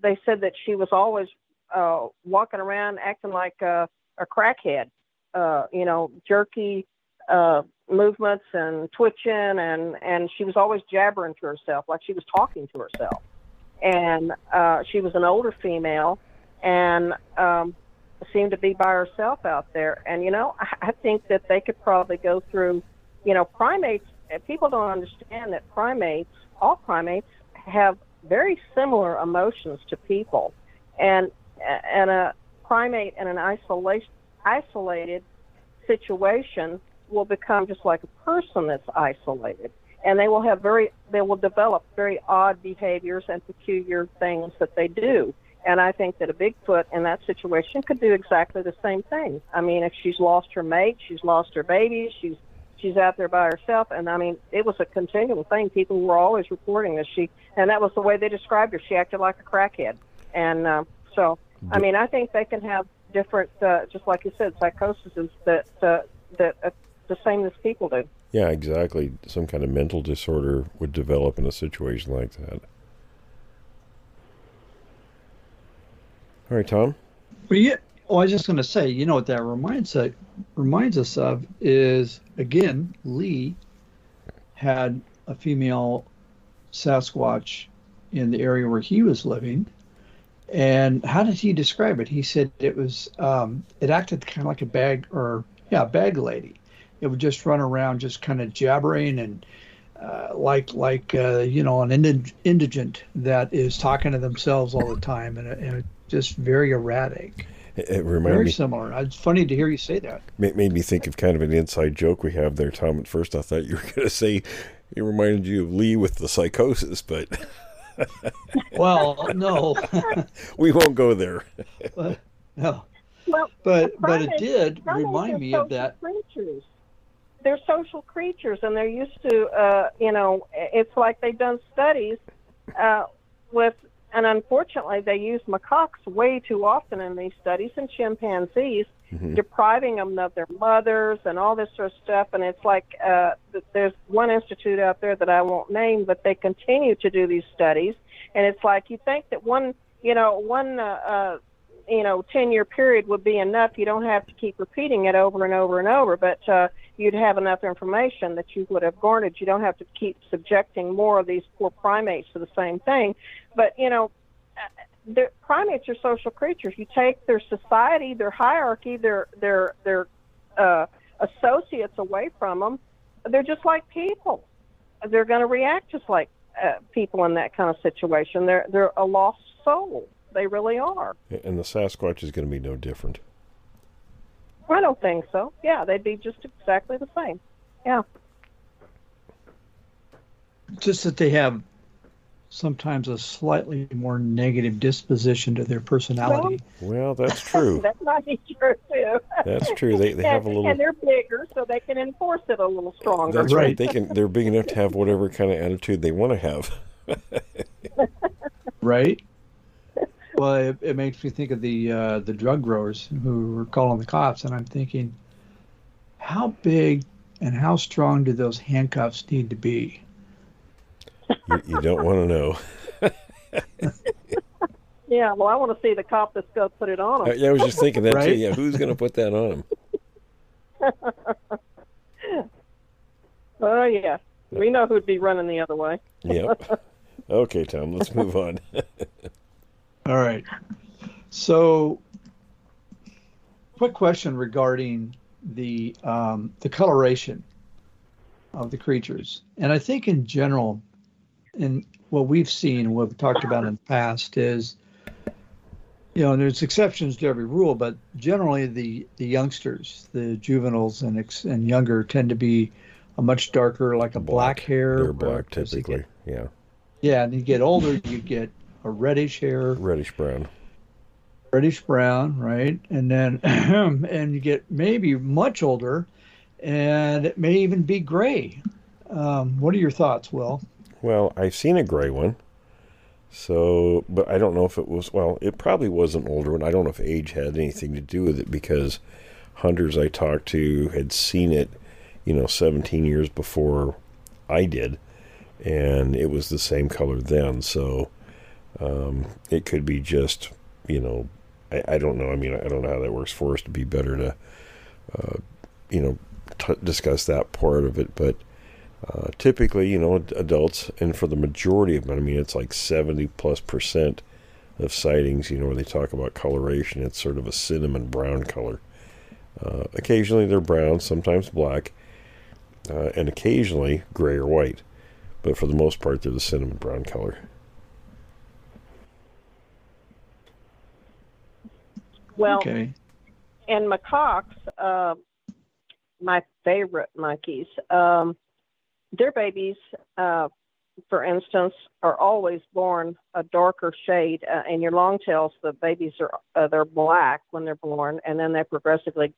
S3: they said that she was always uh, walking around acting like a, a crackhead, uh, you know, jerky uh, movements and twitching, and and she was always jabbering to herself, like she was talking to herself. And uh, she was an older female, and um, seemed to be by herself out there. And you know, I, I think that they could probably go through, you know, primates. People don't understand that primates, all primates, have very similar emotions to people, and and a primate in an isolation isolated situation will become just like a person that's isolated and they will have very they will develop very odd behaviors and peculiar things that they do and i think that a bigfoot in that situation could do exactly the same thing. I mean if she's lost her mate she's lost her baby she's she's out there by herself. And i mean it was a continual thing. People were always reporting that she and that was the way they described her. She acted like a crackhead. And uh, so i mean i think they can have different uh, just like you said psychoses that uh, that uh, the same as people do.
S1: Yeah, exactly. Some kind of mental disorder would develop in a situation like that. All right, Tom.
S2: Well, yeah. Oh, I was just going to say, you know what that reminds us reminds us of is again Lee had a female Sasquatch in the area where he was living, and how did he describe it? He said it was um, it acted kind of like a bag or yeah, bag lady. It would just run around, just kind of jabbering and uh, like like uh, you know an indig- indigent that is talking to themselves all the time and, and just very erratic.
S1: It, it reminded
S2: Very
S1: me,
S2: similar. It's funny to hear you say that.
S1: ma- made me think of kind of an inside joke we have there, Tom. At first, I thought you were *laughs* going to say it reminded you of Lee with the psychosis, but *laughs*
S2: Well, no, *laughs*
S1: we won't go there.
S2: no,
S3: well
S2: but but it did remind me of that.
S3: Creatures. They're social creatures, and they're used to, uh, you know, it's like they've done studies uh, with, and unfortunately, they use macaques way too often in these studies, and chimpanzees, depriving them of their mothers and all this sort of stuff. And it's like uh, th- there's one institute out there that I won't name, but they continue to do these studies, and it's like you think that one, you know, one. Uh, uh, you know, 10 year period would be enough. You don't have to keep repeating it over and over and over, but uh, you'd have enough information that you would have garnered. You don't have to keep subjecting more of these poor primates to the same thing. But, you know, the primates are social creatures. You take their society, their hierarchy, their, their, their uh, associates away from them, they're just like people. They're going to react just like uh, people in that kind of situation. They're, they're a lost soul. They really are.
S1: And the Sasquatch is going to be no different.
S3: I don't think so. Yeah, they'd be just exactly the same. Yeah.
S2: Just that they have sometimes a slightly more negative disposition to their personality.
S1: Well, that's *laughs* true.
S3: that might be true too.
S1: That's true. They they have a *laughs* little.
S3: and they're bigger, so they can enforce it a little stronger.
S1: That's right.
S2: Right.
S1: They can. They're big enough to have whatever kind of attitude they want to have. *laughs*
S2: right? Well, it, it makes me think of the uh, the drug growers who were calling the cops, and I'm thinking, how big and how strong do those handcuffs need to be?
S1: You, you don't want to know. *laughs*
S3: Yeah. Well, I want to see the cop that's going to put it on them.
S1: yeah, I was just thinking that too. Yeah, who's going to put that on them? *laughs*
S3: Oh yeah. We know who'd be running the other way.
S1: Yep. *laughs* Okay, Tom. Let's move on.
S2: All right. So, quick question regarding the um, the coloration of the creatures, and I think in general, in what we've seen, what we've talked about in the past is, you know, there's exceptions to every rule, but generally the the youngsters, the juveniles and ex, and younger, tend to be a much darker, like a black, hair.
S1: They're black typically.
S2: get-
S1: Yeah,
S2: yeah, and you get older, you get a reddish hair,
S1: reddish brown.
S2: reddish brown, right? And then *clears throat* and you get maybe much older, and it may even be gray. Um, what are your thoughts, Will?
S1: Well, I've seen a gray one. So, but I don't know if it was. Well, it probably was an older one. I don't know if age had anything to do with it because hunters I talked to had seen it, you know, 17 years before I did, and it was the same color then. So, um, it could be just, you know, I, I don't know. I mean, I don't know how that works for us to be better to, uh, you know, t- discuss that part of it. But uh, typically, you know, adults, and for the majority of them, I mean, it's like 70 plus percent of sightings, you know, where they talk about coloration, it's sort of a cinnamon brown color. Uh, occasionally they're brown, sometimes black, uh, and occasionally gray or white. But for the most part, they're the cinnamon brown color.
S3: Well,
S2: Okay.
S3: and macaques, uh, my favorite monkeys, um, their babies, uh, for instance, are always born a darker shade. Uh, in your long tails, the babies are uh, they're black when they're born, and then they progressively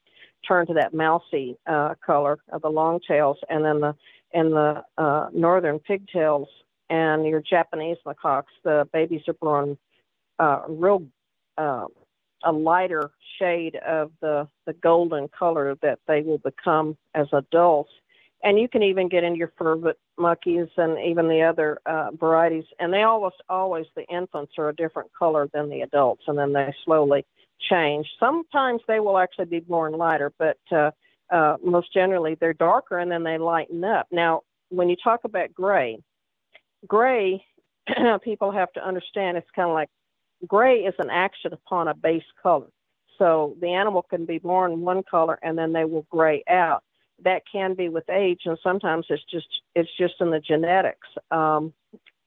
S3: turn to that mousy uh, color of the long tails, and then the in the uh, northern pigtails and your Japanese macaques, the babies are born uh, real uh, a lighter shade of the the golden color that they will become as adults. And you can even get into your vervet monkeys and even the other uh, varieties, and they almost always the infants are a different color than the adults, and then they slowly change. Sometimes they will actually be born lighter, but uh, uh, most generally they're darker, and then they lighten up. Now, when you talk about gray, gray, *clears throat* people have to understand it's kind of like gray is an action upon a base color. So the animal can be born one color and then they will gray out. That can be with age, and sometimes it's just it's just in the genetics. Um,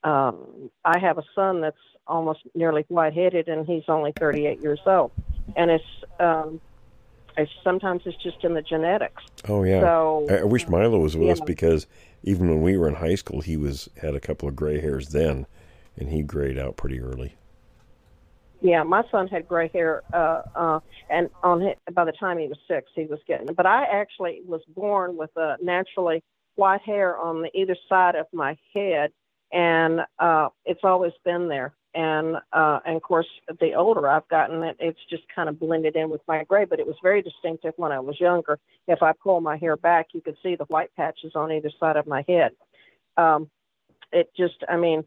S3: um, I have a son that's almost nearly white-headed, and he's only 38 years old, and it's um, it's sometimes it's just in the genetics.
S1: Oh yeah.
S3: So
S1: I, I wish Milo was with us because even when we were in high school, he was had a couple of gray hairs then, and he grayed out pretty early.
S3: Yeah, my son had gray hair, uh, uh, and on hi by the time he was six, he was getting. But I actually was born with a naturally white hair on the either side of my head, and uh, it's always been there. And uh, and of course, the older I've gotten, it it's just kind of blended in with my gray. But it was very distinctive when I was younger. If I pull my hair back, you could see the white patches on either side of my head. Um, it just, I mean.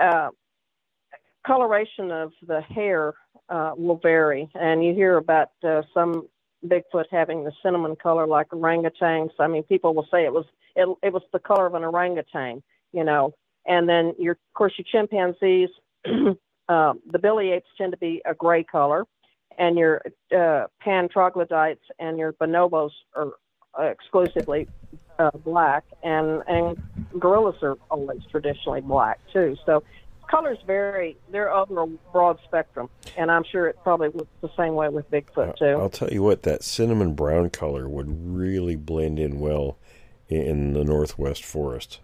S3: Uh, coloration of the hair uh, will vary, and you hear about uh, some Bigfoot having the cinnamon color like orangutans. I mean, people will say it was it, it was the color of an orangutan, you know. And then your, of course, your chimpanzees, *clears throat* uh, the Bili apes tend to be a gray color, and your uh, pan troglodytes and your bonobos are uh, exclusively uh, black, and and gorillas are always traditionally black too. So colors vary. They're over a broad spectrum, and I'm sure it probably was the same way with Bigfoot too.
S1: I'll tell you what, that cinnamon brown color would really blend in well in the northwest forest.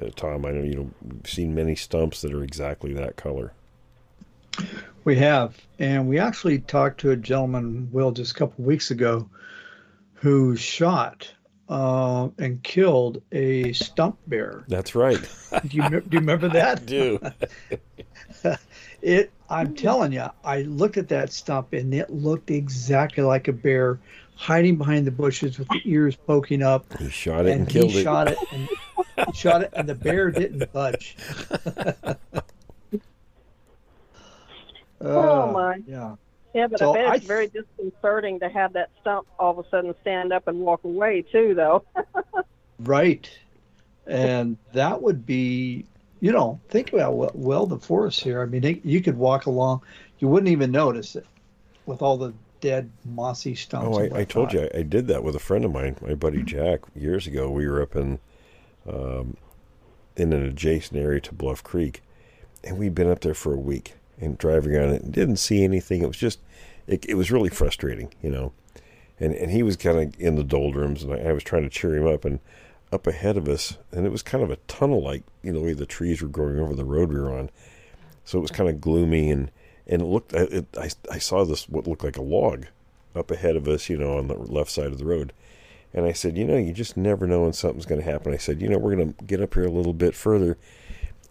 S1: Uh, Tom, I know you know you've seen many stumps that are exactly that color.
S2: We have, and we actually talked to a gentleman, Will, just a couple of weeks ago, who shot uh, and killed a stump bear.
S1: That's right. *laughs*
S2: do, you, do you remember that?
S1: do. *laughs*
S2: it. I'm telling you, I looked at that stump and it looked exactly like a bear hiding behind the bushes with the ears poking up.
S1: He shot it and,
S2: and
S1: killed
S2: he
S1: it.
S2: shot it and shot it, and the bear didn't budge. *laughs*
S3: Oh,
S2: Uh,
S3: my.
S2: Yeah.
S3: Yeah, but
S2: So
S3: I bet
S2: I
S3: it's very disconcerting to have that stump all of a sudden stand up and walk away too, though. *laughs*
S2: Right. And that would be, you know, think about well, well the forest here. I mean, it, you could walk along, you wouldn't even notice it with all the dead mossy stumps.
S1: Oh, I, I told you I, I did that with a friend of mine, my buddy Jack, years ago. We were up in um, in an adjacent area to Bluff Creek, and we'd been up there for a week and driving around it and didn't see anything. It was just, it, it was really frustrating, you know. And and he was kind of in the doldrums, and I, I was trying to cheer him up. And up ahead of us, and it was kind of a tunnel like, you know, the way the trees were growing over the road we were on. So it was kind of gloomy, and and it looked. It, I I saw this what looked like a log up ahead of us, you know, on the left side of the road. And I said, you know, you just never know when something's going to happen. I said, you know, we're going to get up here a little bit further,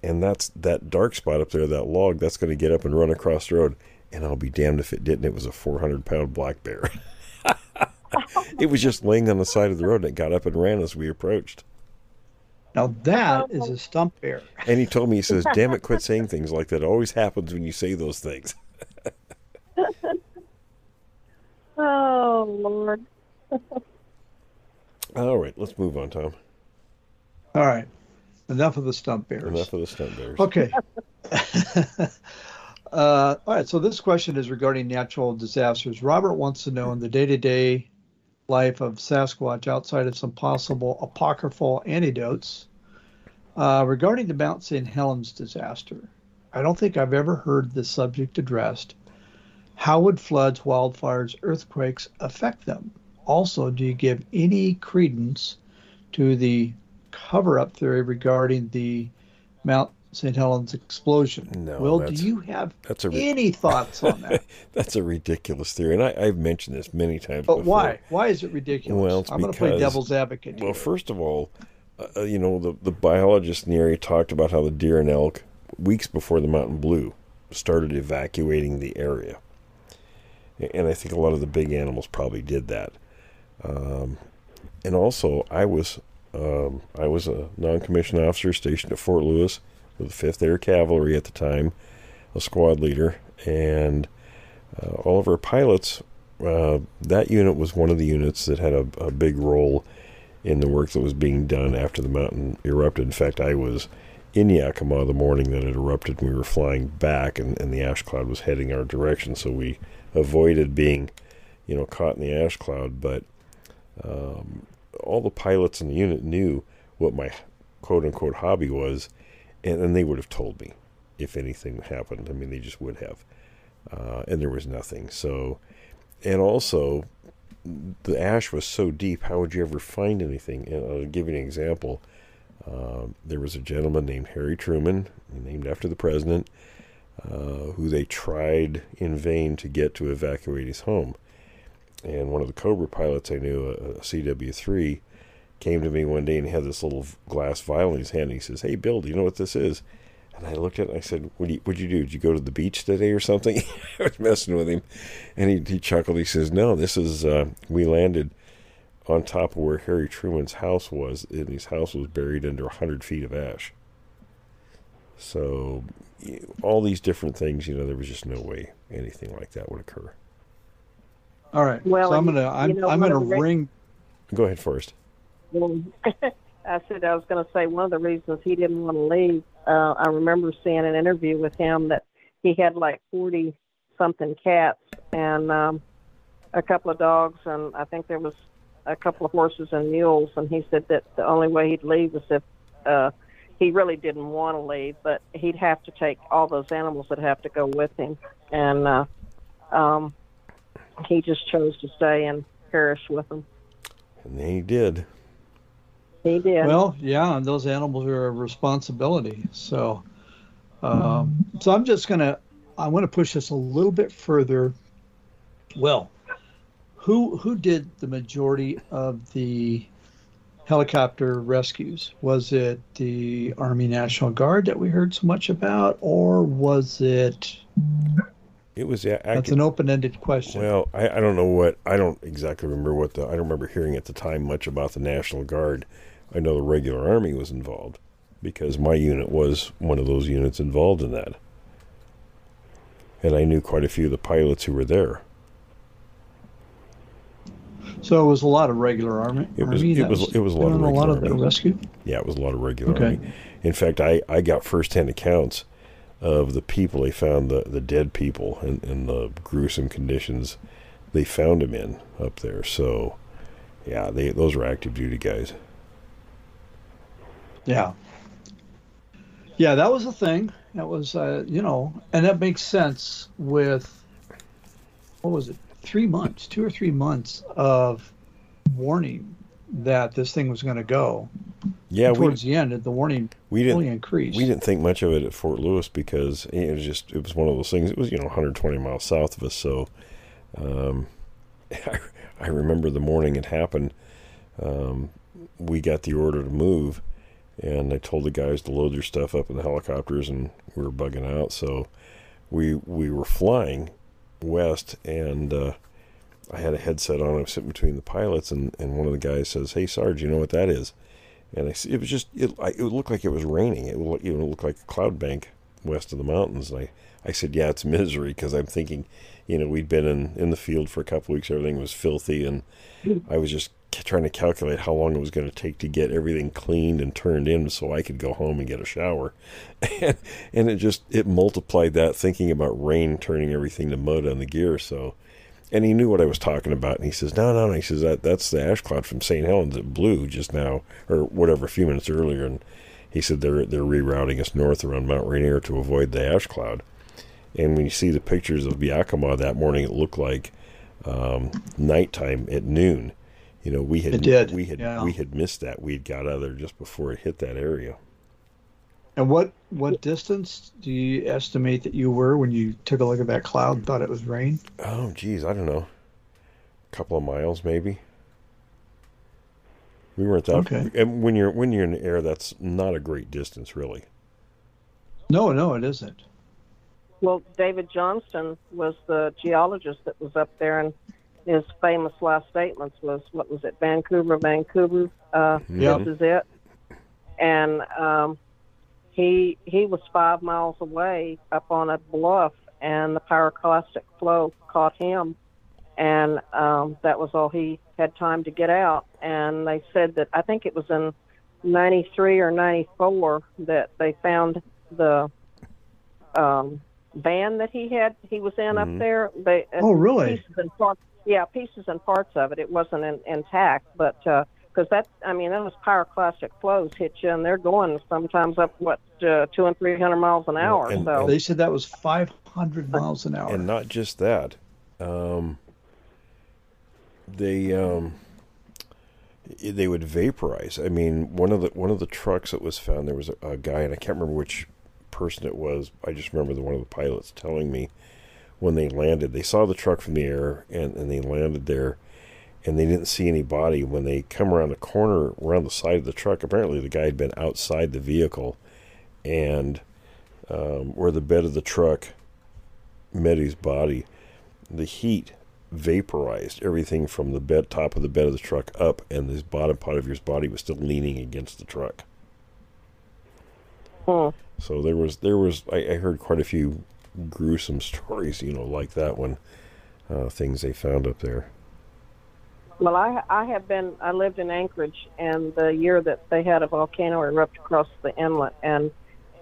S1: and that's that dark spot up there, that log, that's going to get up and run across the road. And I'll be damned if it didn't. It was a 400 pound black bear. *laughs* it was just laying on the side of the road, and it got up and ran as we approached.
S2: Now that oh, is a stump bear.
S1: And he told me, he says, damn it, quit saying *laughs* things like that. It always happens when you say those things. *laughs*
S3: Oh Lord.
S1: All right, let's move on, Tom.
S2: All right. Enough of the stump bears.
S1: Enough of the stump bears.
S2: Okay. *laughs* uh, all right. So this question is regarding natural disasters. Robert wants to know in the day-to-day life of Sasquatch, outside of some possible apocryphal anecdotes, uh, regarding the Mount St. Helens disaster. I don't think I've ever heard this subject addressed. How would floods, wildfires, earthquakes affect them? Also, do you give any credence to the cover up theory regarding the Mount St. Helens explosion?
S1: No,
S2: Will, do you have
S1: that's a
S2: any thoughts on that? *laughs*
S1: That's a ridiculous theory, and I, I've mentioned this many times.
S2: but
S1: before.
S2: why? Why is it ridiculous?
S1: Well,
S2: I'm going to play devil's advocate.
S1: Well,
S2: here.
S1: first of all, uh, you know the the biologists in the area talked about how the deer and elk, weeks before the mountain blew, started evacuating the area, and I think a lot of the big animals probably did that. Um, and also, I was um, I was a non-commissioned officer stationed at Fort Lewis with the Fifth Air Cavalry at the time, a squad leader, and uh, all of our pilots. Uh, that unit was one of the units that had a, a big role in the work that was being done after the mountain erupted. In fact, I was in Yakima the morning that it erupted. and We were flying back, and, and the ash cloud was heading our direction, so we avoided being, you know, caught in the ash cloud. But um, all the pilots in the unit knew what my quote unquote hobby was, and, and they would have told me if anything happened. I mean, they just would have. Uh, and there was nothing. So, and also, the ash was so deep, how would you ever find anything? And I'll give you an example. Um, there was a gentleman named Harry Truman, named after the president, uh, who they tried in vain to get to evacuate his home. And one of the Cobra pilots I knew, a, a CW3, came to me one day and he had this little glass vial in his hand. And he says, "Hey, Bill, do you know what this is?" And I looked at it and I said, what do you, what'd you do? Did you go to the beach today or something? *laughs* I was messing with him. And he, he chuckled. He says, no, this is, uh, we landed on top of where Harry Truman's house was, and his house was buried under 100 feet of ash. So, all these different things, you know, there was just no way anything like that would occur.
S2: All right.
S3: Well,
S2: so I'm gonna I'm,
S3: you know,
S2: I'm gonna
S3: of the re-
S2: ring.
S1: Go ahead first.
S3: Well, *laughs* I said I was going to say one of the reasons he didn't want to leave. Uh, I remember seeing an interview with him that he had like forty something cats and um, a couple of dogs, and I think there was a couple of horses and mules. And he said that the only way he'd leave was if uh, he really didn't want to leave, but he'd have to take all those animals that have to go with him, and uh, um, he just chose to stay and perish with them.
S1: And he did.
S3: He did.
S2: Well, yeah, and those animals are a responsibility. So, um, so I'm just gonna I want to push this a little bit further. Well, who who did the majority of the helicopter rescues? Was it the Army National Guard that we heard so much about, or was it?
S1: It was
S2: That's an open-ended question.
S1: Well, I, I don't know what I don't exactly remember what the I don't remember hearing at the time much about the National Guard. I know the regular army was involved because my unit was one of those units involved in that. And I knew quite a few of the pilots who were there.
S2: so it was a lot of regular Army.
S1: It was-
S2: Army
S1: it
S2: that
S1: was- it was a lot of
S2: doing a lot
S1: regular
S2: of the
S1: Army.
S2: rescue.
S1: Yeah, it was a lot of regular
S2: Okay.
S1: army. In fact, I, I got firsthand accounts of the people they found the, the dead people and, and the gruesome conditions they found him in up there. So, yeah, they those were active duty guys.
S2: Yeah. Yeah, that was a thing. That was, uh, you know, and that makes sense with, what was it, three months, two or three months of warning that this thing was going to go.
S1: Yeah, we
S2: Towards the end, the warning
S1: we didn't
S2: only increased.
S1: we didn't think much of it at Fort Lewis because it was just it was one of those things. It was you know 120 miles south of us, so um, *laughs* I, I remember the morning it happened. Um, we got the order to move, and I told the guys to load their stuff up in the helicopters, and we were bugging out. So we we were flying west, and uh, I had a headset on. I was sitting between the pilots, and, and one of the guys says, "Hey, Sarge, you know what that is?" And I, it was just it, I, it looked like it was raining. It would, it would look like a cloud bank west of the mountains. And I, I said, yeah, it's misery because I'm thinking, you know, we'd been in, in the field for a couple weeks. Everything was filthy. And I was just trying to calculate how long it was going to take to get everything cleaned and turned in so I could go home and get a shower. and, *laughs* and it just, it multiplied that thinking about rain turning everything to mud on the gear. So, and he knew what I was talking about. And he says, "No, no, no." He says that that's the ash cloud from St. Helens that blew just now, or whatever, a few minutes earlier. And he said they're they're rerouting us north around Mount Rainier to avoid the ash cloud. And when you see the pictures of Yakima that morning, it looked like um, nighttime at noon. You know, we had
S2: It did,
S1: we had
S2: yeah.
S1: we had missed that. We had got out of there just before it hit that area.
S2: And what what distance do you estimate that you were when you took a look at that cloud and thought it was rain?
S1: Oh, geez, I don't know, a couple of miles maybe. We weren't that.
S2: Okay.
S1: And when you're when you're in the air, that's not a great distance, really.
S2: No, no, it isn't.
S3: Well, David Johnston was the geologist that was up there, and his famous last statements was, "What was it? Vancouver, Vancouver. Uh,
S2: Yeah.
S3: This is it." And um, he he was five miles away up on a bluff, and the pyroclastic flow caught him, and um, that was all he had time to get out. And they said that I think it was in '93 or '94 that they found the um, van that he had he was in up there. They, uh,
S2: Oh, really?
S3: Pieces and parts, yeah, pieces and parts of it. It wasn't in, intact, but because that I mean those pyroclastic flows hit you, and they're going sometimes up what uh, two and three hundred miles an hour.
S1: and-
S3: so
S2: They said that was 500 miles an hour.
S1: And not just that, um, they um, they would vaporize. I mean, one of the one of the trucks that was found, there was a, a guy, and I can't remember which person it was. I just remember the one of the pilots telling me when they landed, they saw the truck from the air, and, and they landed there, and they didn't see any body. When they come around the corner, around the side of the truck, apparently the guy had been outside the vehicle, and um, where the bed of the truck met his body, the heat vaporized everything from the bed top of the bed of the truck up, and this bottom part of his body was still leaning against the truck.
S3: hmm.
S1: So there was there was I, I heard quite a few gruesome stories, you know, like that one, uh, things they found up there.
S3: Well, I I have been I lived in Anchorage, and the year that they had a volcano erupt across the inlet, and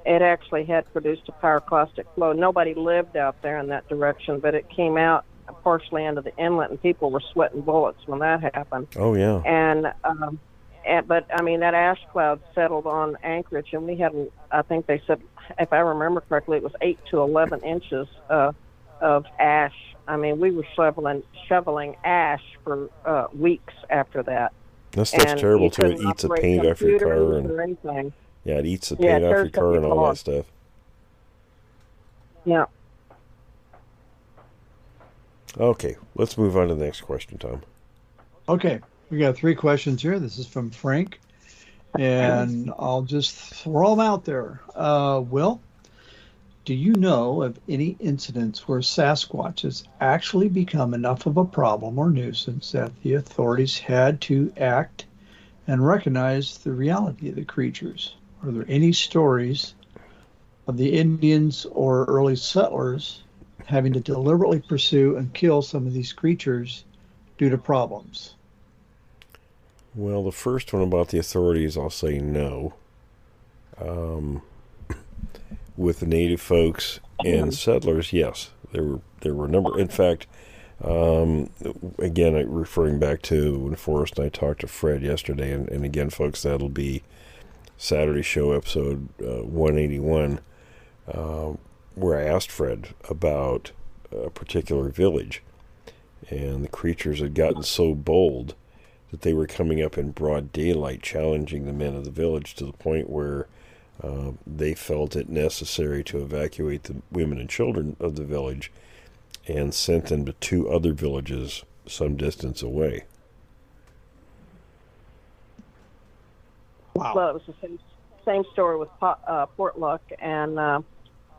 S3: it actually had produced a pyroclastic flow. Nobody lived out there in that direction, but it came out partially into the inlet, and people were sweating bullets when that happened.
S1: Oh yeah,
S3: And um, and but I mean that ash cloud settled on Anchorage, and we had I think they said if I remember correctly, it was eight to eleven inches uh, of ash. I mean, we were shoveling shoveling ash for uh, weeks after that.
S1: that stuff's
S3: and
S1: terrible too. It eats the paint off your car, and
S3: anything.
S1: yeah, it eats the paint
S3: it
S1: off your car and all that stuff.
S3: Yeah.
S1: Okay, let's move on to the next question, Tom.
S2: Okay, we got three questions here. This is from Frank, and I'll just throw them out there. Uh, Will, do you know of any incidents where Sasquatch has actually become enough of a problem or nuisance that the authorities had to act and recognize the reality of the creatures? Are there any stories of the Indians or early settlers having to deliberately pursue and kill some of these creatures due to problems?
S1: Well, the first one about the authorities, I'll say no. Um, with the native folks and settlers, yes, there were there were a number. In fact, um, again, I- referring back to when Forrest and I talked to Fred yesterday, and, and again, folks, that'll be Saturday show episode uh, 181, uh, where I asked Fred about a particular village, and the creatures had gotten so bold that they were coming up in broad daylight, challenging the men of the village to the point where uh, they felt it necessary to evacuate the women and children of the village and sent them to two other villages some distance away.
S2: Wow.
S3: Well, it was the same same story with Po- uh, Portlock and uh,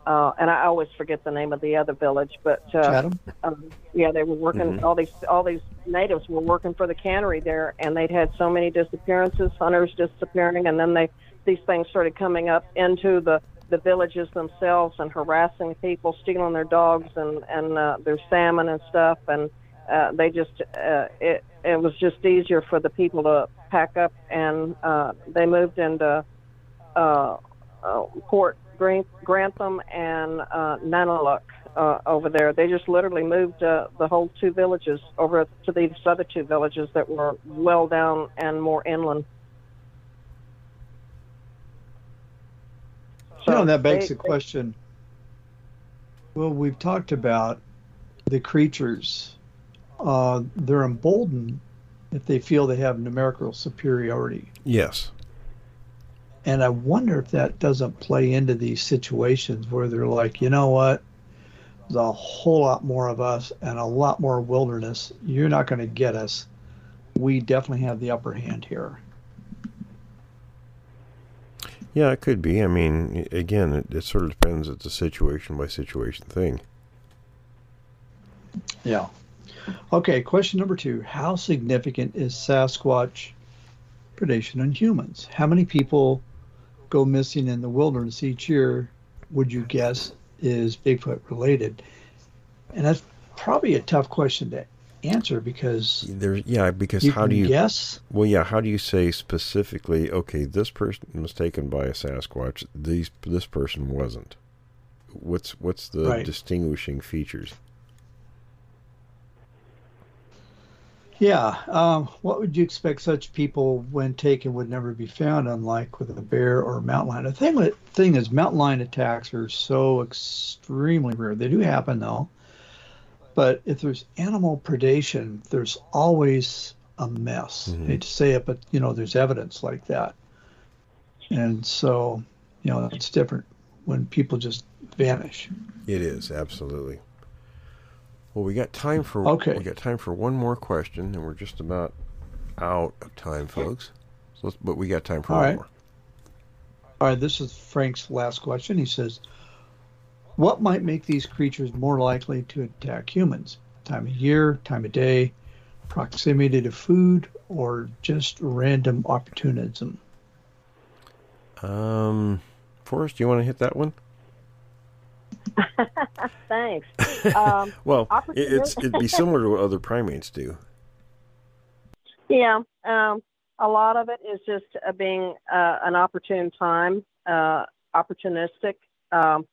S3: uh, and I always forget the name of the other village, but uh,
S2: Chatham?
S3: um, yeah, they were working. All these all these natives were working for the cannery there, and they'd had so many disappearances, hunters disappearing, and then they these things started coming up into the the villages themselves and harassing people, stealing their dogs and and uh, their salmon and stuff, and uh, they just uh, it it was just easier for the people to pack up, and uh, they moved into uh, uh, Port Grant- Grantham and uh, Nanwalek uh, over there. They just literally moved uh, the whole two villages over to these other two villages that were well down and more inland.
S2: You know, that begs
S3: they-
S2: the question. Well, we've talked about the creatures. Uh, they're emboldened if they feel they have numerical superiority.
S1: Yes.
S2: And I wonder if that doesn't play into these situations where they're like, you know what? There's a whole lot more of us and a lot more wilderness. You're not going to get us. We definitely have the upper hand here.
S1: Yeah, it could be. I mean, again, it, it sort of depends. It's a situation by situation thing.
S2: Yeah. Okay, question number two. How significant is Sasquatch predation on humans? How many people go missing in the wilderness each year, would you guess, is Bigfoot related? And that's probably a tough question to answer because
S1: There's yeah, because how do you
S2: guess?
S1: Well, yeah. How do you say specifically? Okay, this person was taken by a Sasquatch. These this person wasn't. What's what's the
S2: Right.
S1: distinguishing features?
S2: Yeah. Um, what would you expect such people, when taken, would never be found, unlike with a bear or a mountain lion? The thing, with, thing is, mountain lion attacks are so extremely rare. They do happen, though. But if there's animal predation, there's always a mess.
S1: Mhm.
S2: hate to say it, but, you know, there's evidence like that. And so, you know, it's different when people just vanish.
S1: It is absolutely. Well, we got time for
S2: Okay.
S1: We got time for one more question, and we're just about out of time, folks. So, but we got time for
S2: All
S1: one
S2: right.
S1: more.
S2: All right, this is Frank's last question. He says, What might make these creatures more likely to attack humans? Time of year, time of day, proximity to food, or just random opportunism?
S1: Um, Forrest, do you want to hit that one? *laughs*
S3: Thanks. Um, *laughs*
S1: Well, it,
S3: Opportunity.
S1: it's it'd be similar to what *laughs* other primates do.
S3: Yeah, um, a lot of it is just uh, being uh, an opportune time, uh, opportunistic, um,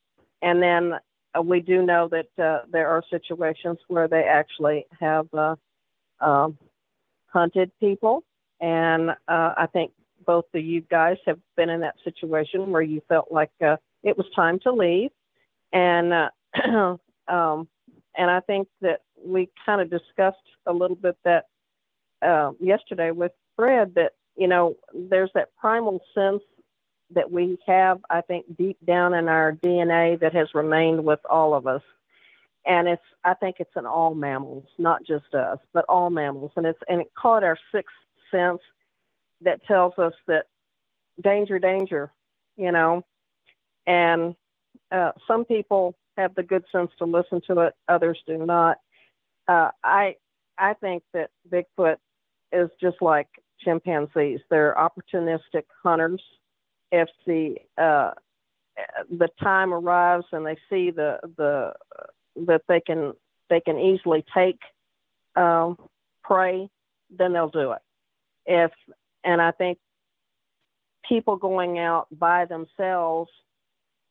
S3: and then uh, we do know that uh, there are situations where they actually have uh, um, hunted people, and uh, I think both of you guys have been in that situation where you felt like uh, it was time to leave, and uh, *clears throat* um, and I think that we kind of discussed a little bit that yesterday with Fred that you know there's that primal sense that we have I think deep down in our DNA that has remained with all of us and it's I think it's in all mammals not just us but all mammals and it's and it call it our sixth sense that tells us that danger danger you know and uh, some people have the good sense to listen to it others do not uh, I I think that Bigfoot is just like chimpanzees. They're opportunistic hunters. If the uh, the time arrives and they see the the that they can they can easily take um, prey, then they'll do it. If and I think people going out by themselves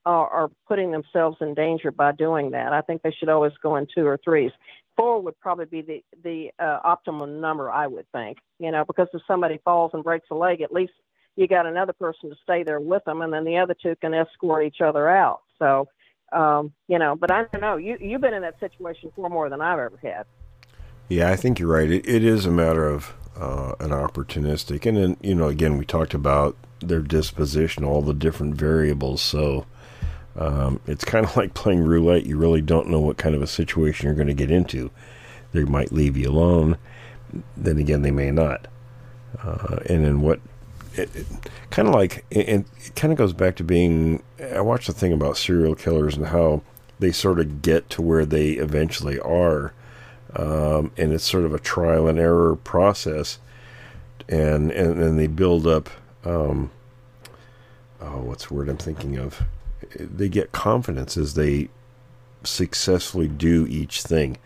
S3: are, are putting themselves in danger by doing that. I think they should always go in two or threes four would probably be the the uh, optimum number, I would think. You know, because if somebody falls and breaks a leg, at least you got another person to stay there with them, and then the other two can escort each other out. So, um, you know, but I don't know. You you've been in that situation far more than I've ever had.
S1: Yeah, I think you're right. It, it is a matter of uh, an opportunistic, and then you know, again, we talked about their disposition, all the different variables. So um, it's *laughs* kind of like playing roulette. You really don't know what kind of a situation you're going to get into. They might leave you alone. Then again, they may not. Uh, and then what? It, it, kind of like, and it kind of goes back to being. I watched the thing about serial killers and how they sort of get to where they eventually are um, and it's sort of a trial and error process, and and, and they build up. Um, oh, what's the word I'm thinking of? they get confidence as they successfully do each thing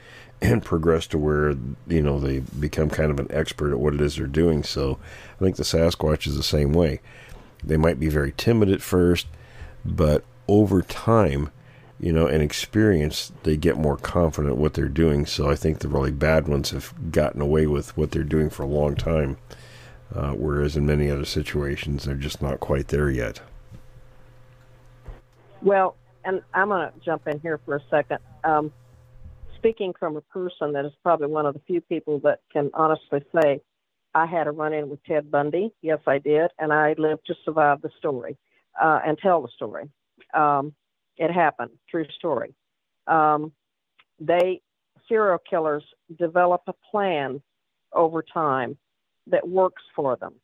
S1: and progress to where you know they become kind of an expert at what it is they're doing. So I think the Sasquatch is the same way. They might be very timid at first, but over time, you know, and experience, they get more confident what they're doing. So I think the really bad ones have gotten away with what they're doing for a long time, uh, whereas in many other situations, they're just not quite there yet.
S3: Well, and I'm going to jump in here for a second. Um, speaking from a person that is probably one of the few people that can honestly say, I had a run in with Ted Bundy. Yes, I did. And I lived to survive the story uh, and tell the story. Um, it happened. True story. Um, they, serial killers, develop a plan over time that works for them.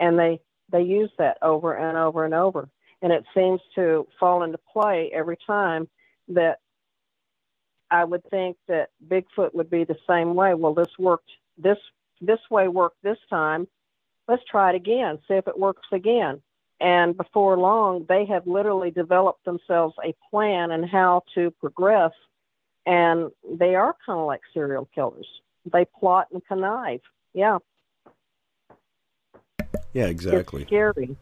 S3: And they, they use that over and over and over and it seems to fall into play every time that I would think that Bigfoot would be the same way. Well, this worked this this way worked this time. Let's try it again, see if it works again. And before long, they have literally developed themselves a plan and how to progress. And they are kind of like serial killers. They plot and connive. Yeah.
S1: Yeah, exactly.
S3: It's scary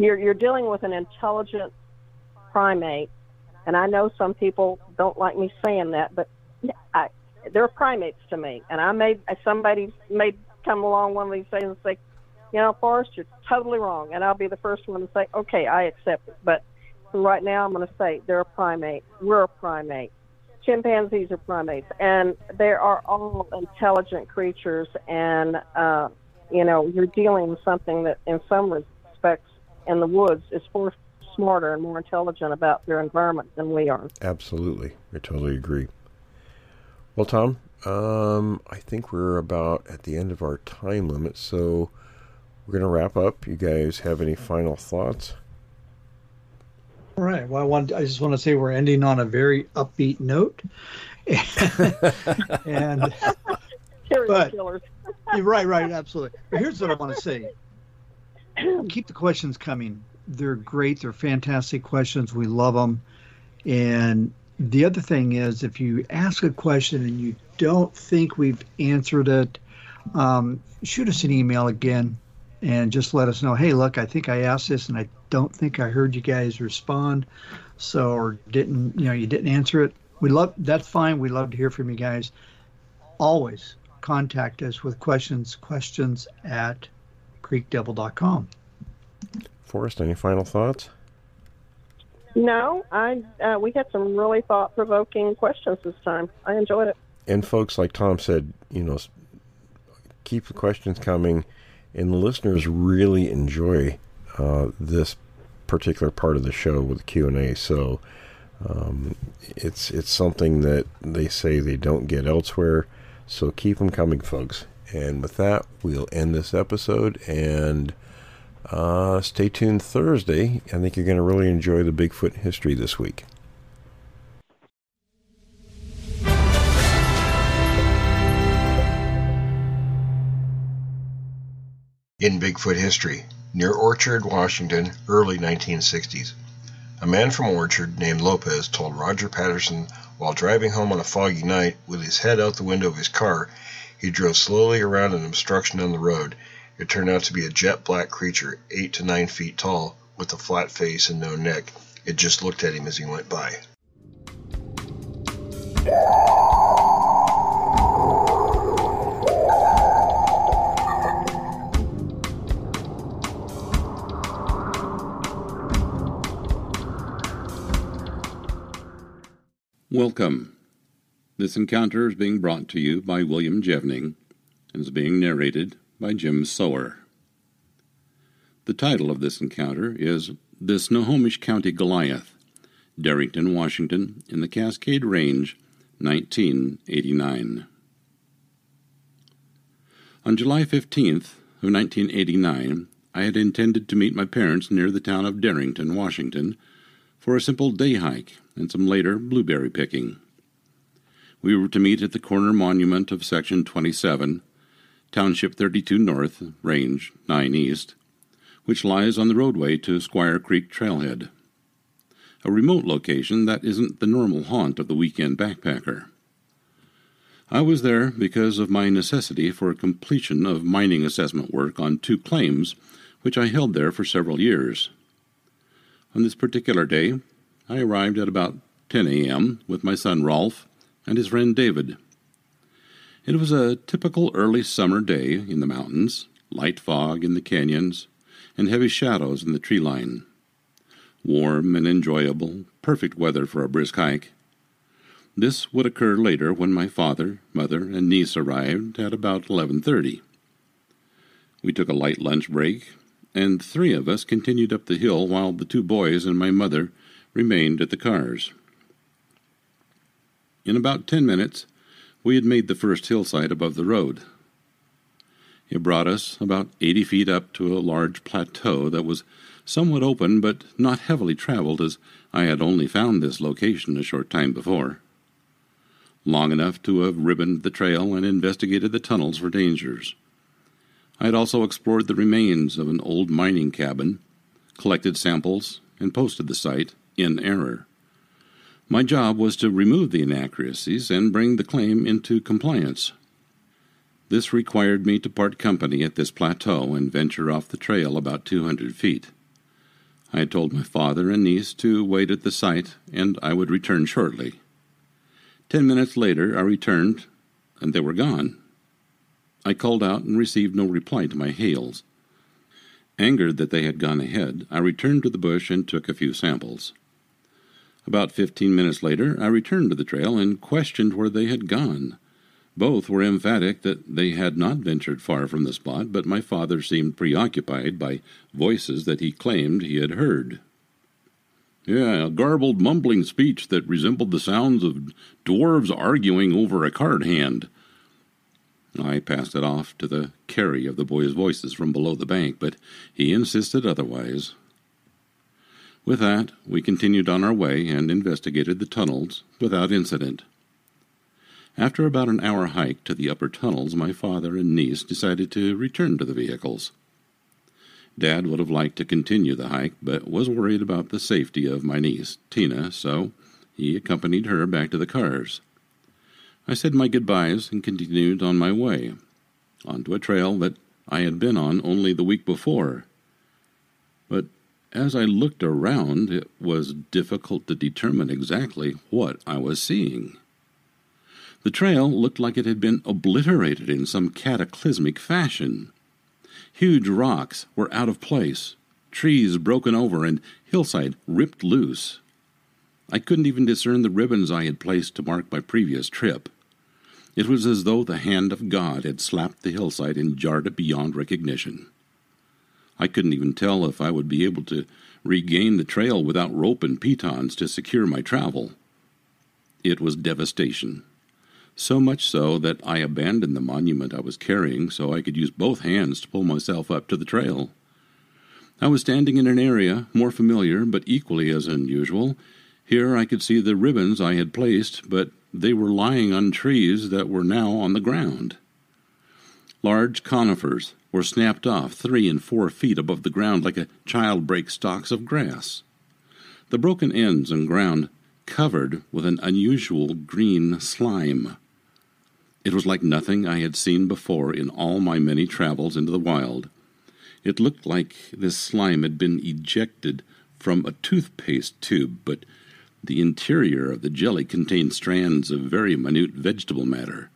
S3: you're you're dealing with an intelligent primate, and I know some people don't like me saying that, but I, they're primates to me. And I may somebody may come along one of these days and say, you know, Forrest, you're totally wrong, and I'll be the first one to say, okay, I accept it. But right now, I'm going to say they're a primate. We're a primate. Chimpanzees are primates, and they are all intelligent creatures. And uh, you know, you're dealing with something that, in some respects, in the woods is far smarter and more intelligent about their environment than we are.
S1: Absolutely. I totally agree. Well, Tom, um, I think we're about at the end of our time limit, so we're going to wrap up. You guys have any final thoughts?
S2: All right. Well, I want I just want to say we're ending on a very upbeat note, *laughs* and but, right, right, absolutely. But here's what I want to say: keep the questions coming. They're great. They're fantastic questions. We love them. And the other thing is, if you ask a question and you don't think we've answered it, um, shoot us an email again and just let us know. Hey, look, I think I asked this and I don't think I heard you guys respond. So, or didn't, you know, you didn't answer it. We love that's fine. We love to hear from you guys. Always contact us with questions. Questions at creekdevil.com.
S1: Forrest, any final thoughts?
S3: No, I uh, we had some really thought provoking questions this time. I enjoyed it.
S1: And folks, like Tom said, you know, keep the questions coming, and the listeners really enjoy uh, this particular part of the show with Q and A. So um, it's it's something that they say they don't get elsewhere. So keep them coming, folks. And with that, we'll end this episode and uh, stay tuned Thursday. I think you're going to really enjoy the Bigfoot history this week. In Bigfoot history, near Orchard, Washington, early 1960s. A man from Orchard named Lopez told Roger Patterson while driving home on a foggy night with his head out the window of his car he drove slowly around an obstruction on the road. It turned out to be a jet black creature, eight to nine feet tall, with a flat face and no neck. It just looked at him as he went by.
S4: Welcome. This encounter is being brought to you by William Jevning and is being narrated by Jim Sower. The title of this encounter is The Snohomish County Goliath, Darrington, Washington, in the Cascade Range, 1989. On July 15th of 1989, I had intended to meet my parents near the town of Darrington, Washington, for a simple day hike and some later blueberry picking. We were to meet at the corner monument of Section 27, Township 32 North, Range 9 East, which lies on the roadway to Squire Creek Trailhead, a remote location that isn't the normal haunt of the weekend backpacker. I was there because of my necessity for completion of mining assessment work on two claims which I held there for several years. On this particular day, I arrived at about 10 a.m. with my son Rolf and his friend David. It was a typical early summer day in the mountains, light fog in the canyons, and heavy shadows in the tree line. Warm and enjoyable, perfect weather for a brisk hike. This would occur later when my father, mother, and niece arrived at about 11:30. We took a light lunch break, and three of us continued up the hill while the two boys and my mother remained at the cars. In about ten minutes, we had made the first hillside above the road. It brought us about eighty feet up to a large plateau that was somewhat open but not heavily traveled, as I had only found this location a short time before. Long enough to have ribboned the trail and investigated the tunnels for dangers. I had also explored the remains of an old mining cabin, collected samples, and posted the site in error. My job was to remove the inaccuracies and bring the claim into compliance. This required me to part company at this plateau and venture off the trail about 200 feet. I had told my father and niece to wait at the site and I would return shortly. Ten minutes later, I returned and they were gone. I called out and received no reply to my hails. Angered that they had gone ahead, I returned to the bush and took a few samples. About fifteen minutes later, I returned to the trail and questioned where they had gone. Both were emphatic that they had not ventured far from the spot, but my father seemed preoccupied by voices that he claimed he had heard. Yeah, a garbled, mumbling speech that resembled the sounds of dwarves arguing over a card hand. I passed it off to the carry of the boys' voices from below the bank, but he insisted otherwise. With that, we continued on our way and investigated the tunnels without incident. After about an hour hike to the upper tunnels, my father and niece decided to return to the vehicles. Dad would have liked to continue the hike, but was worried about the safety of my niece, Tina, so he accompanied her back to the cars. I said my goodbyes and continued on my way, onto a trail that I had been on only the week before. But as I looked around, it was difficult to determine exactly what I was seeing. The trail looked like it had been obliterated in some cataclysmic fashion. Huge rocks were out of place, trees broken over, and hillside ripped loose. I couldn't even discern the ribbons I had placed to mark my previous trip. It was as though the hand of God had slapped the hillside and jarred it beyond recognition. I couldn't even tell if I would be able to regain the trail without rope and pitons to secure my travel. It was devastation. So much so that I abandoned the monument I was carrying so I could use both hands to pull myself up to the trail. I was standing in an area more familiar but equally as unusual. Here I could see the ribbons I had placed, but they were lying on trees that were now on the ground. Large conifers were snapped off three and four feet above the ground like a child breaks stalks of grass. The broken ends and ground covered with an unusual green slime. It was like nothing I had seen before in all my many travels into the wild. It looked like this slime had been ejected from a toothpaste tube, but the interior of the jelly contained strands of very minute vegetable matter.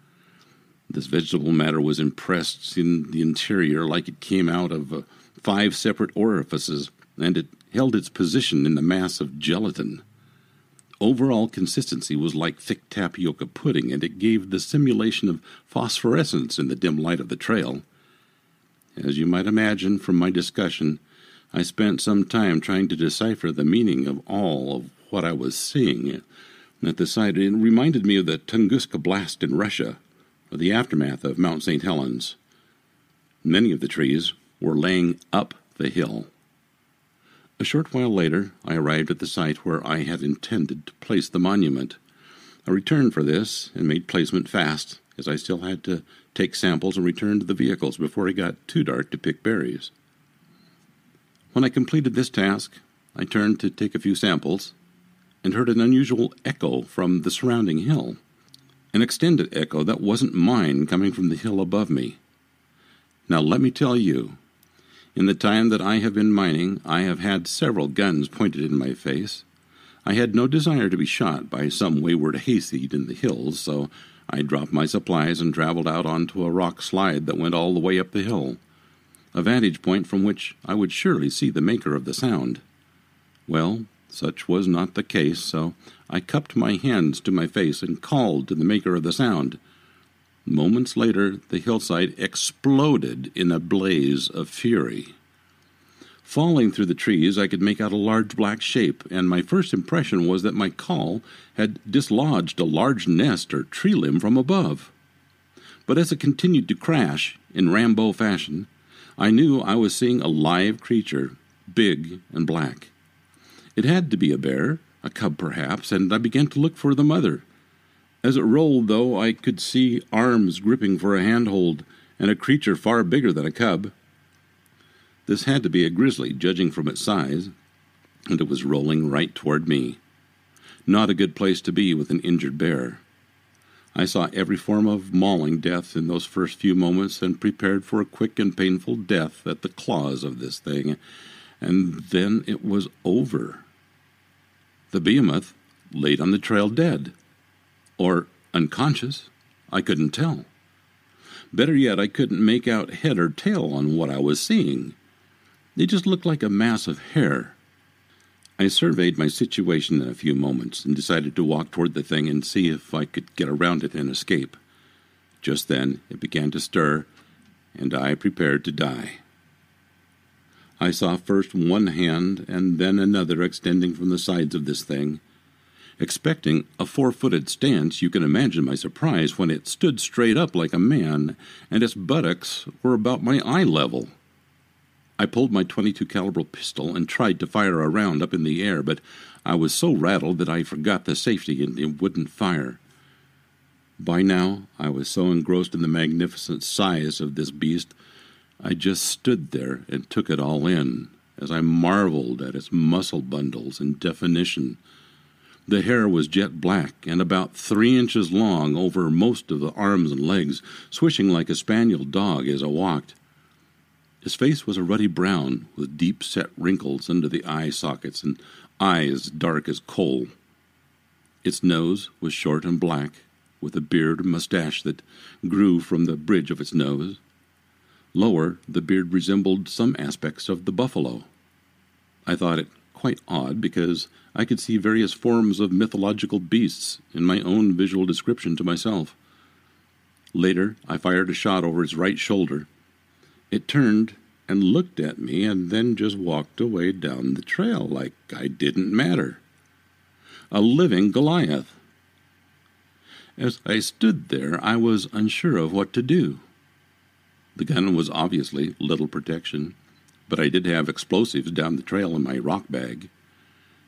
S4: This vegetable matter was impressed in the interior like it came out of uh, five separate orifices, and it held its position in the mass of gelatin. Overall consistency was like thick tapioca pudding, and it gave the simulation of phosphorescence in the dim light of the trail. As you might imagine from my discussion, I spent some time trying to decipher the meaning of all of what I was seeing. At the sight, it reminded me of the Tunguska blast in Russia, or the aftermath of Mount St. Helens. Many of the trees were laying up the hill. A short while later, I arrived at the site where I had intended to place the monument. I returned for this and made placement fast, as I still had to take samples and return to the vehicles before it got too dark to pick berries. When I completed this task, I turned to take a few samples and heard an unusual echo from the surrounding hill. An extended echo that wasn't mine coming from the hill above me. Now, let me tell you, in the time that I have been mining, I have had several guns pointed in my face. I had no desire to be shot by some wayward hayseed in the hills, so I dropped my supplies and traveled out onto a rock slide that went all the way up the hill, a vantage point from which I would surely see the maker of the sound. Well, such was not the case, so I cupped my hands to my face and called to the maker of the sound. Moments later, the hillside exploded in a blaze of fury. Falling through the trees, I could make out a large black shape, and my first impression was that my call had dislodged a large nest or tree limb from above. But as it continued to crash, in Rambo fashion, I knew I was seeing a live creature, big and black. It had to be a bear, a cub perhaps, and I began to look for the mother. As it rolled, though, I could see arms gripping for a handhold, and a creature far bigger than a cub. This had to be a grizzly, judging from its size, and it was rolling right toward me. Not a good place to be with an injured bear. I saw every form of mauling death in those first few moments and prepared for a quick and painful death at the claws of this thing, and then it was over. The behemoth laid on the trail dead or unconscious. I couldn't tell. Better yet, I couldn't make out head or tail on what I was seeing. It just looked like a mass of hair. I surveyed my situation in a few moments and decided to walk toward the thing and see if I could get around it and escape. Just then it began to stir, and I prepared to die. I saw first one hand and then another extending from the sides of this thing. Expecting a four footed stance, you can imagine my surprise when it stood straight up like a man, and its buttocks were about my eye level. I pulled my 22 caliber pistol and tried to fire a round up in the air, but I was so rattled that I forgot the safety and it wouldn't fire. By now, I was so engrossed in the magnificent size of this beast, I just stood there and took it all in as I marveled at its muscle bundles and definition the hair was jet black and about three inches long over most of the arms and legs, swishing like a spaniel dog as I walked. His face was a ruddy brown, with deep set wrinkles under the eye sockets and eyes dark as coal. Its nose was short and black, with a beard and mustache that grew from the bridge of its nose. Lower, the beard resembled some aspects of the buffalo. I thought it quite odd because I could see various forms of mythological beasts in my own visual description to myself. Later, I fired a shot over its right shoulder. It turned and looked at me and then just walked away down the trail like I didn't matter. A living Goliath. As I stood there, I was unsure of what to do. The gun was obviously little protection, but I did have explosives down the trail in my rock bag.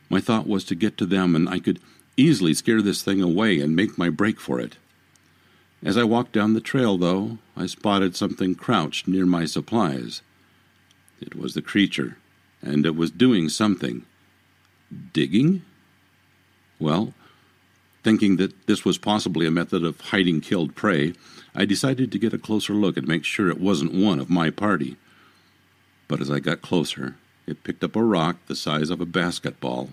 S4: My thought was to get to them, and I could easily scare this thing away and make my break for it. As I walked down the trail, though, I spotted something crouched near my supplies. It was the creature, and it was doing something. Digging? Well, thinking that this was possibly a method of hiding killed prey, I decided to get a closer look and make sure it wasn't one of my party. But as I got closer, it picked up a rock the size of a basketball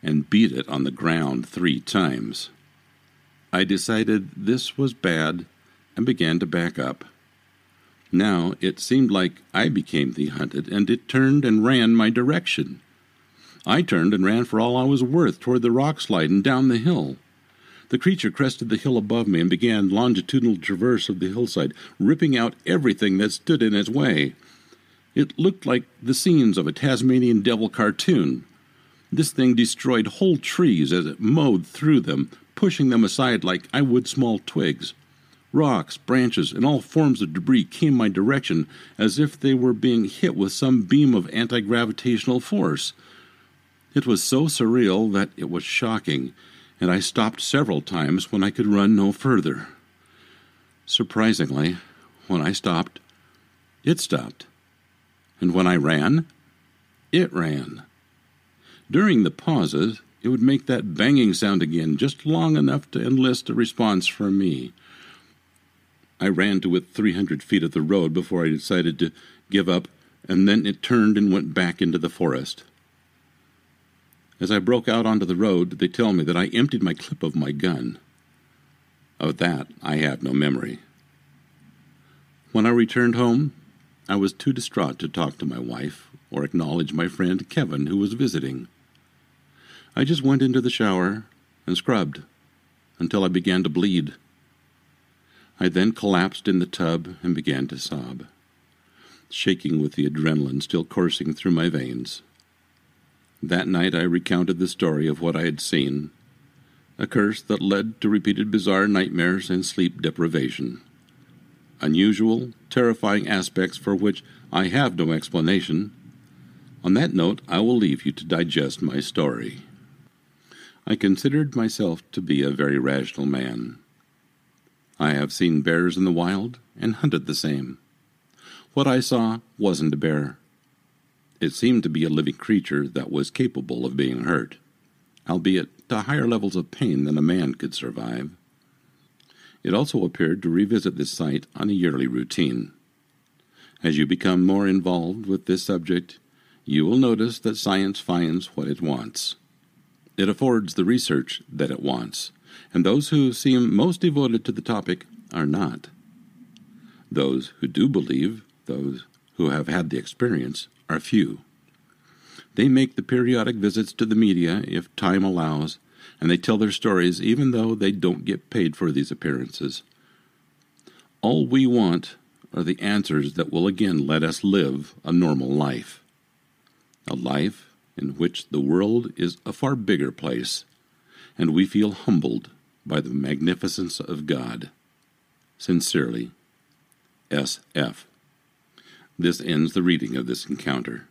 S4: and beat it on the ground three times. I decided this was bad and began to back up. Now it seemed like I became the hunted, and it turned and ran my direction. I turned and ran for all I was worth toward the rock slide and down the hill. The creature crested the hill above me and began longitudinal traverse of the hillside, ripping out everything that stood in its way. It looked like the scenes of a Tasmanian devil cartoon. This thing destroyed whole trees as it mowed through them, pushing them aside like I would small twigs. Rocks, branches, and all forms of debris came my direction as if they were being hit with some beam of anti gravitational force. It was so surreal that it was shocking, and I stopped several times when I could run no further. Surprisingly, when I stopped, it stopped and when I ran, it ran. During the pauses, it would make that banging sound again, just long enough to enlist a response from me. I ran to within 300 feet of the road before I decided to give up, and then it turned and went back into the forest. As I broke out onto the road, they tell me that I emptied my clip of my gun. Of that, I have no memory. When I returned home, I was too distraught to talk to my wife or acknowledge my friend Kevin, who was visiting. I just went into the shower and scrubbed until I began to bleed. I then collapsed in the tub and began to sob, shaking with the adrenaline still coursing through my veins. That night I recounted the story of what I had seen a curse that led to repeated bizarre nightmares and sleep deprivation. Unusual, terrifying aspects for which I have no explanation. On that note, I will leave you to digest my story. I considered myself to be a very rational man. I have seen bears in the wild and hunted the same. What I saw wasn't a bear. It seemed to be a living creature that was capable of being hurt, albeit to higher levels of pain than a man could survive. It also appeared to revisit this site on a yearly routine. As you become more involved with this subject, you will notice that science finds what it wants. It affords the research that it wants, and those who seem most devoted to the topic are not. Those who do believe, those who have had the experience, are few. They make the periodic visits to the media if time allows, and they tell their stories even though they don't get paid for these appearances. All we want are the answers that will again let us live a normal life. A life in which the world is a far bigger place, and we feel humbled by the magnificence of God. Sincerely, S.F. This ends the reading of this encounter.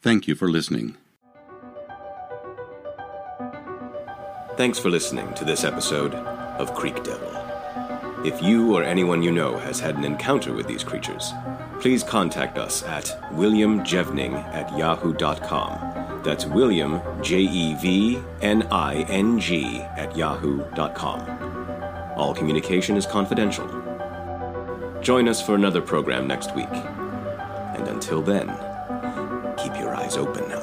S4: Thank you for listening.
S5: Thanks for listening to this episode of Creek Devil. If you or anyone you know has had an encounter with these creatures, please contact us at williamjevning at yahoo.com. That's William, J E V N I N G, at yahoo.com. All communication is confidential. Join us for another program next week. And until then, keep your eyes open there.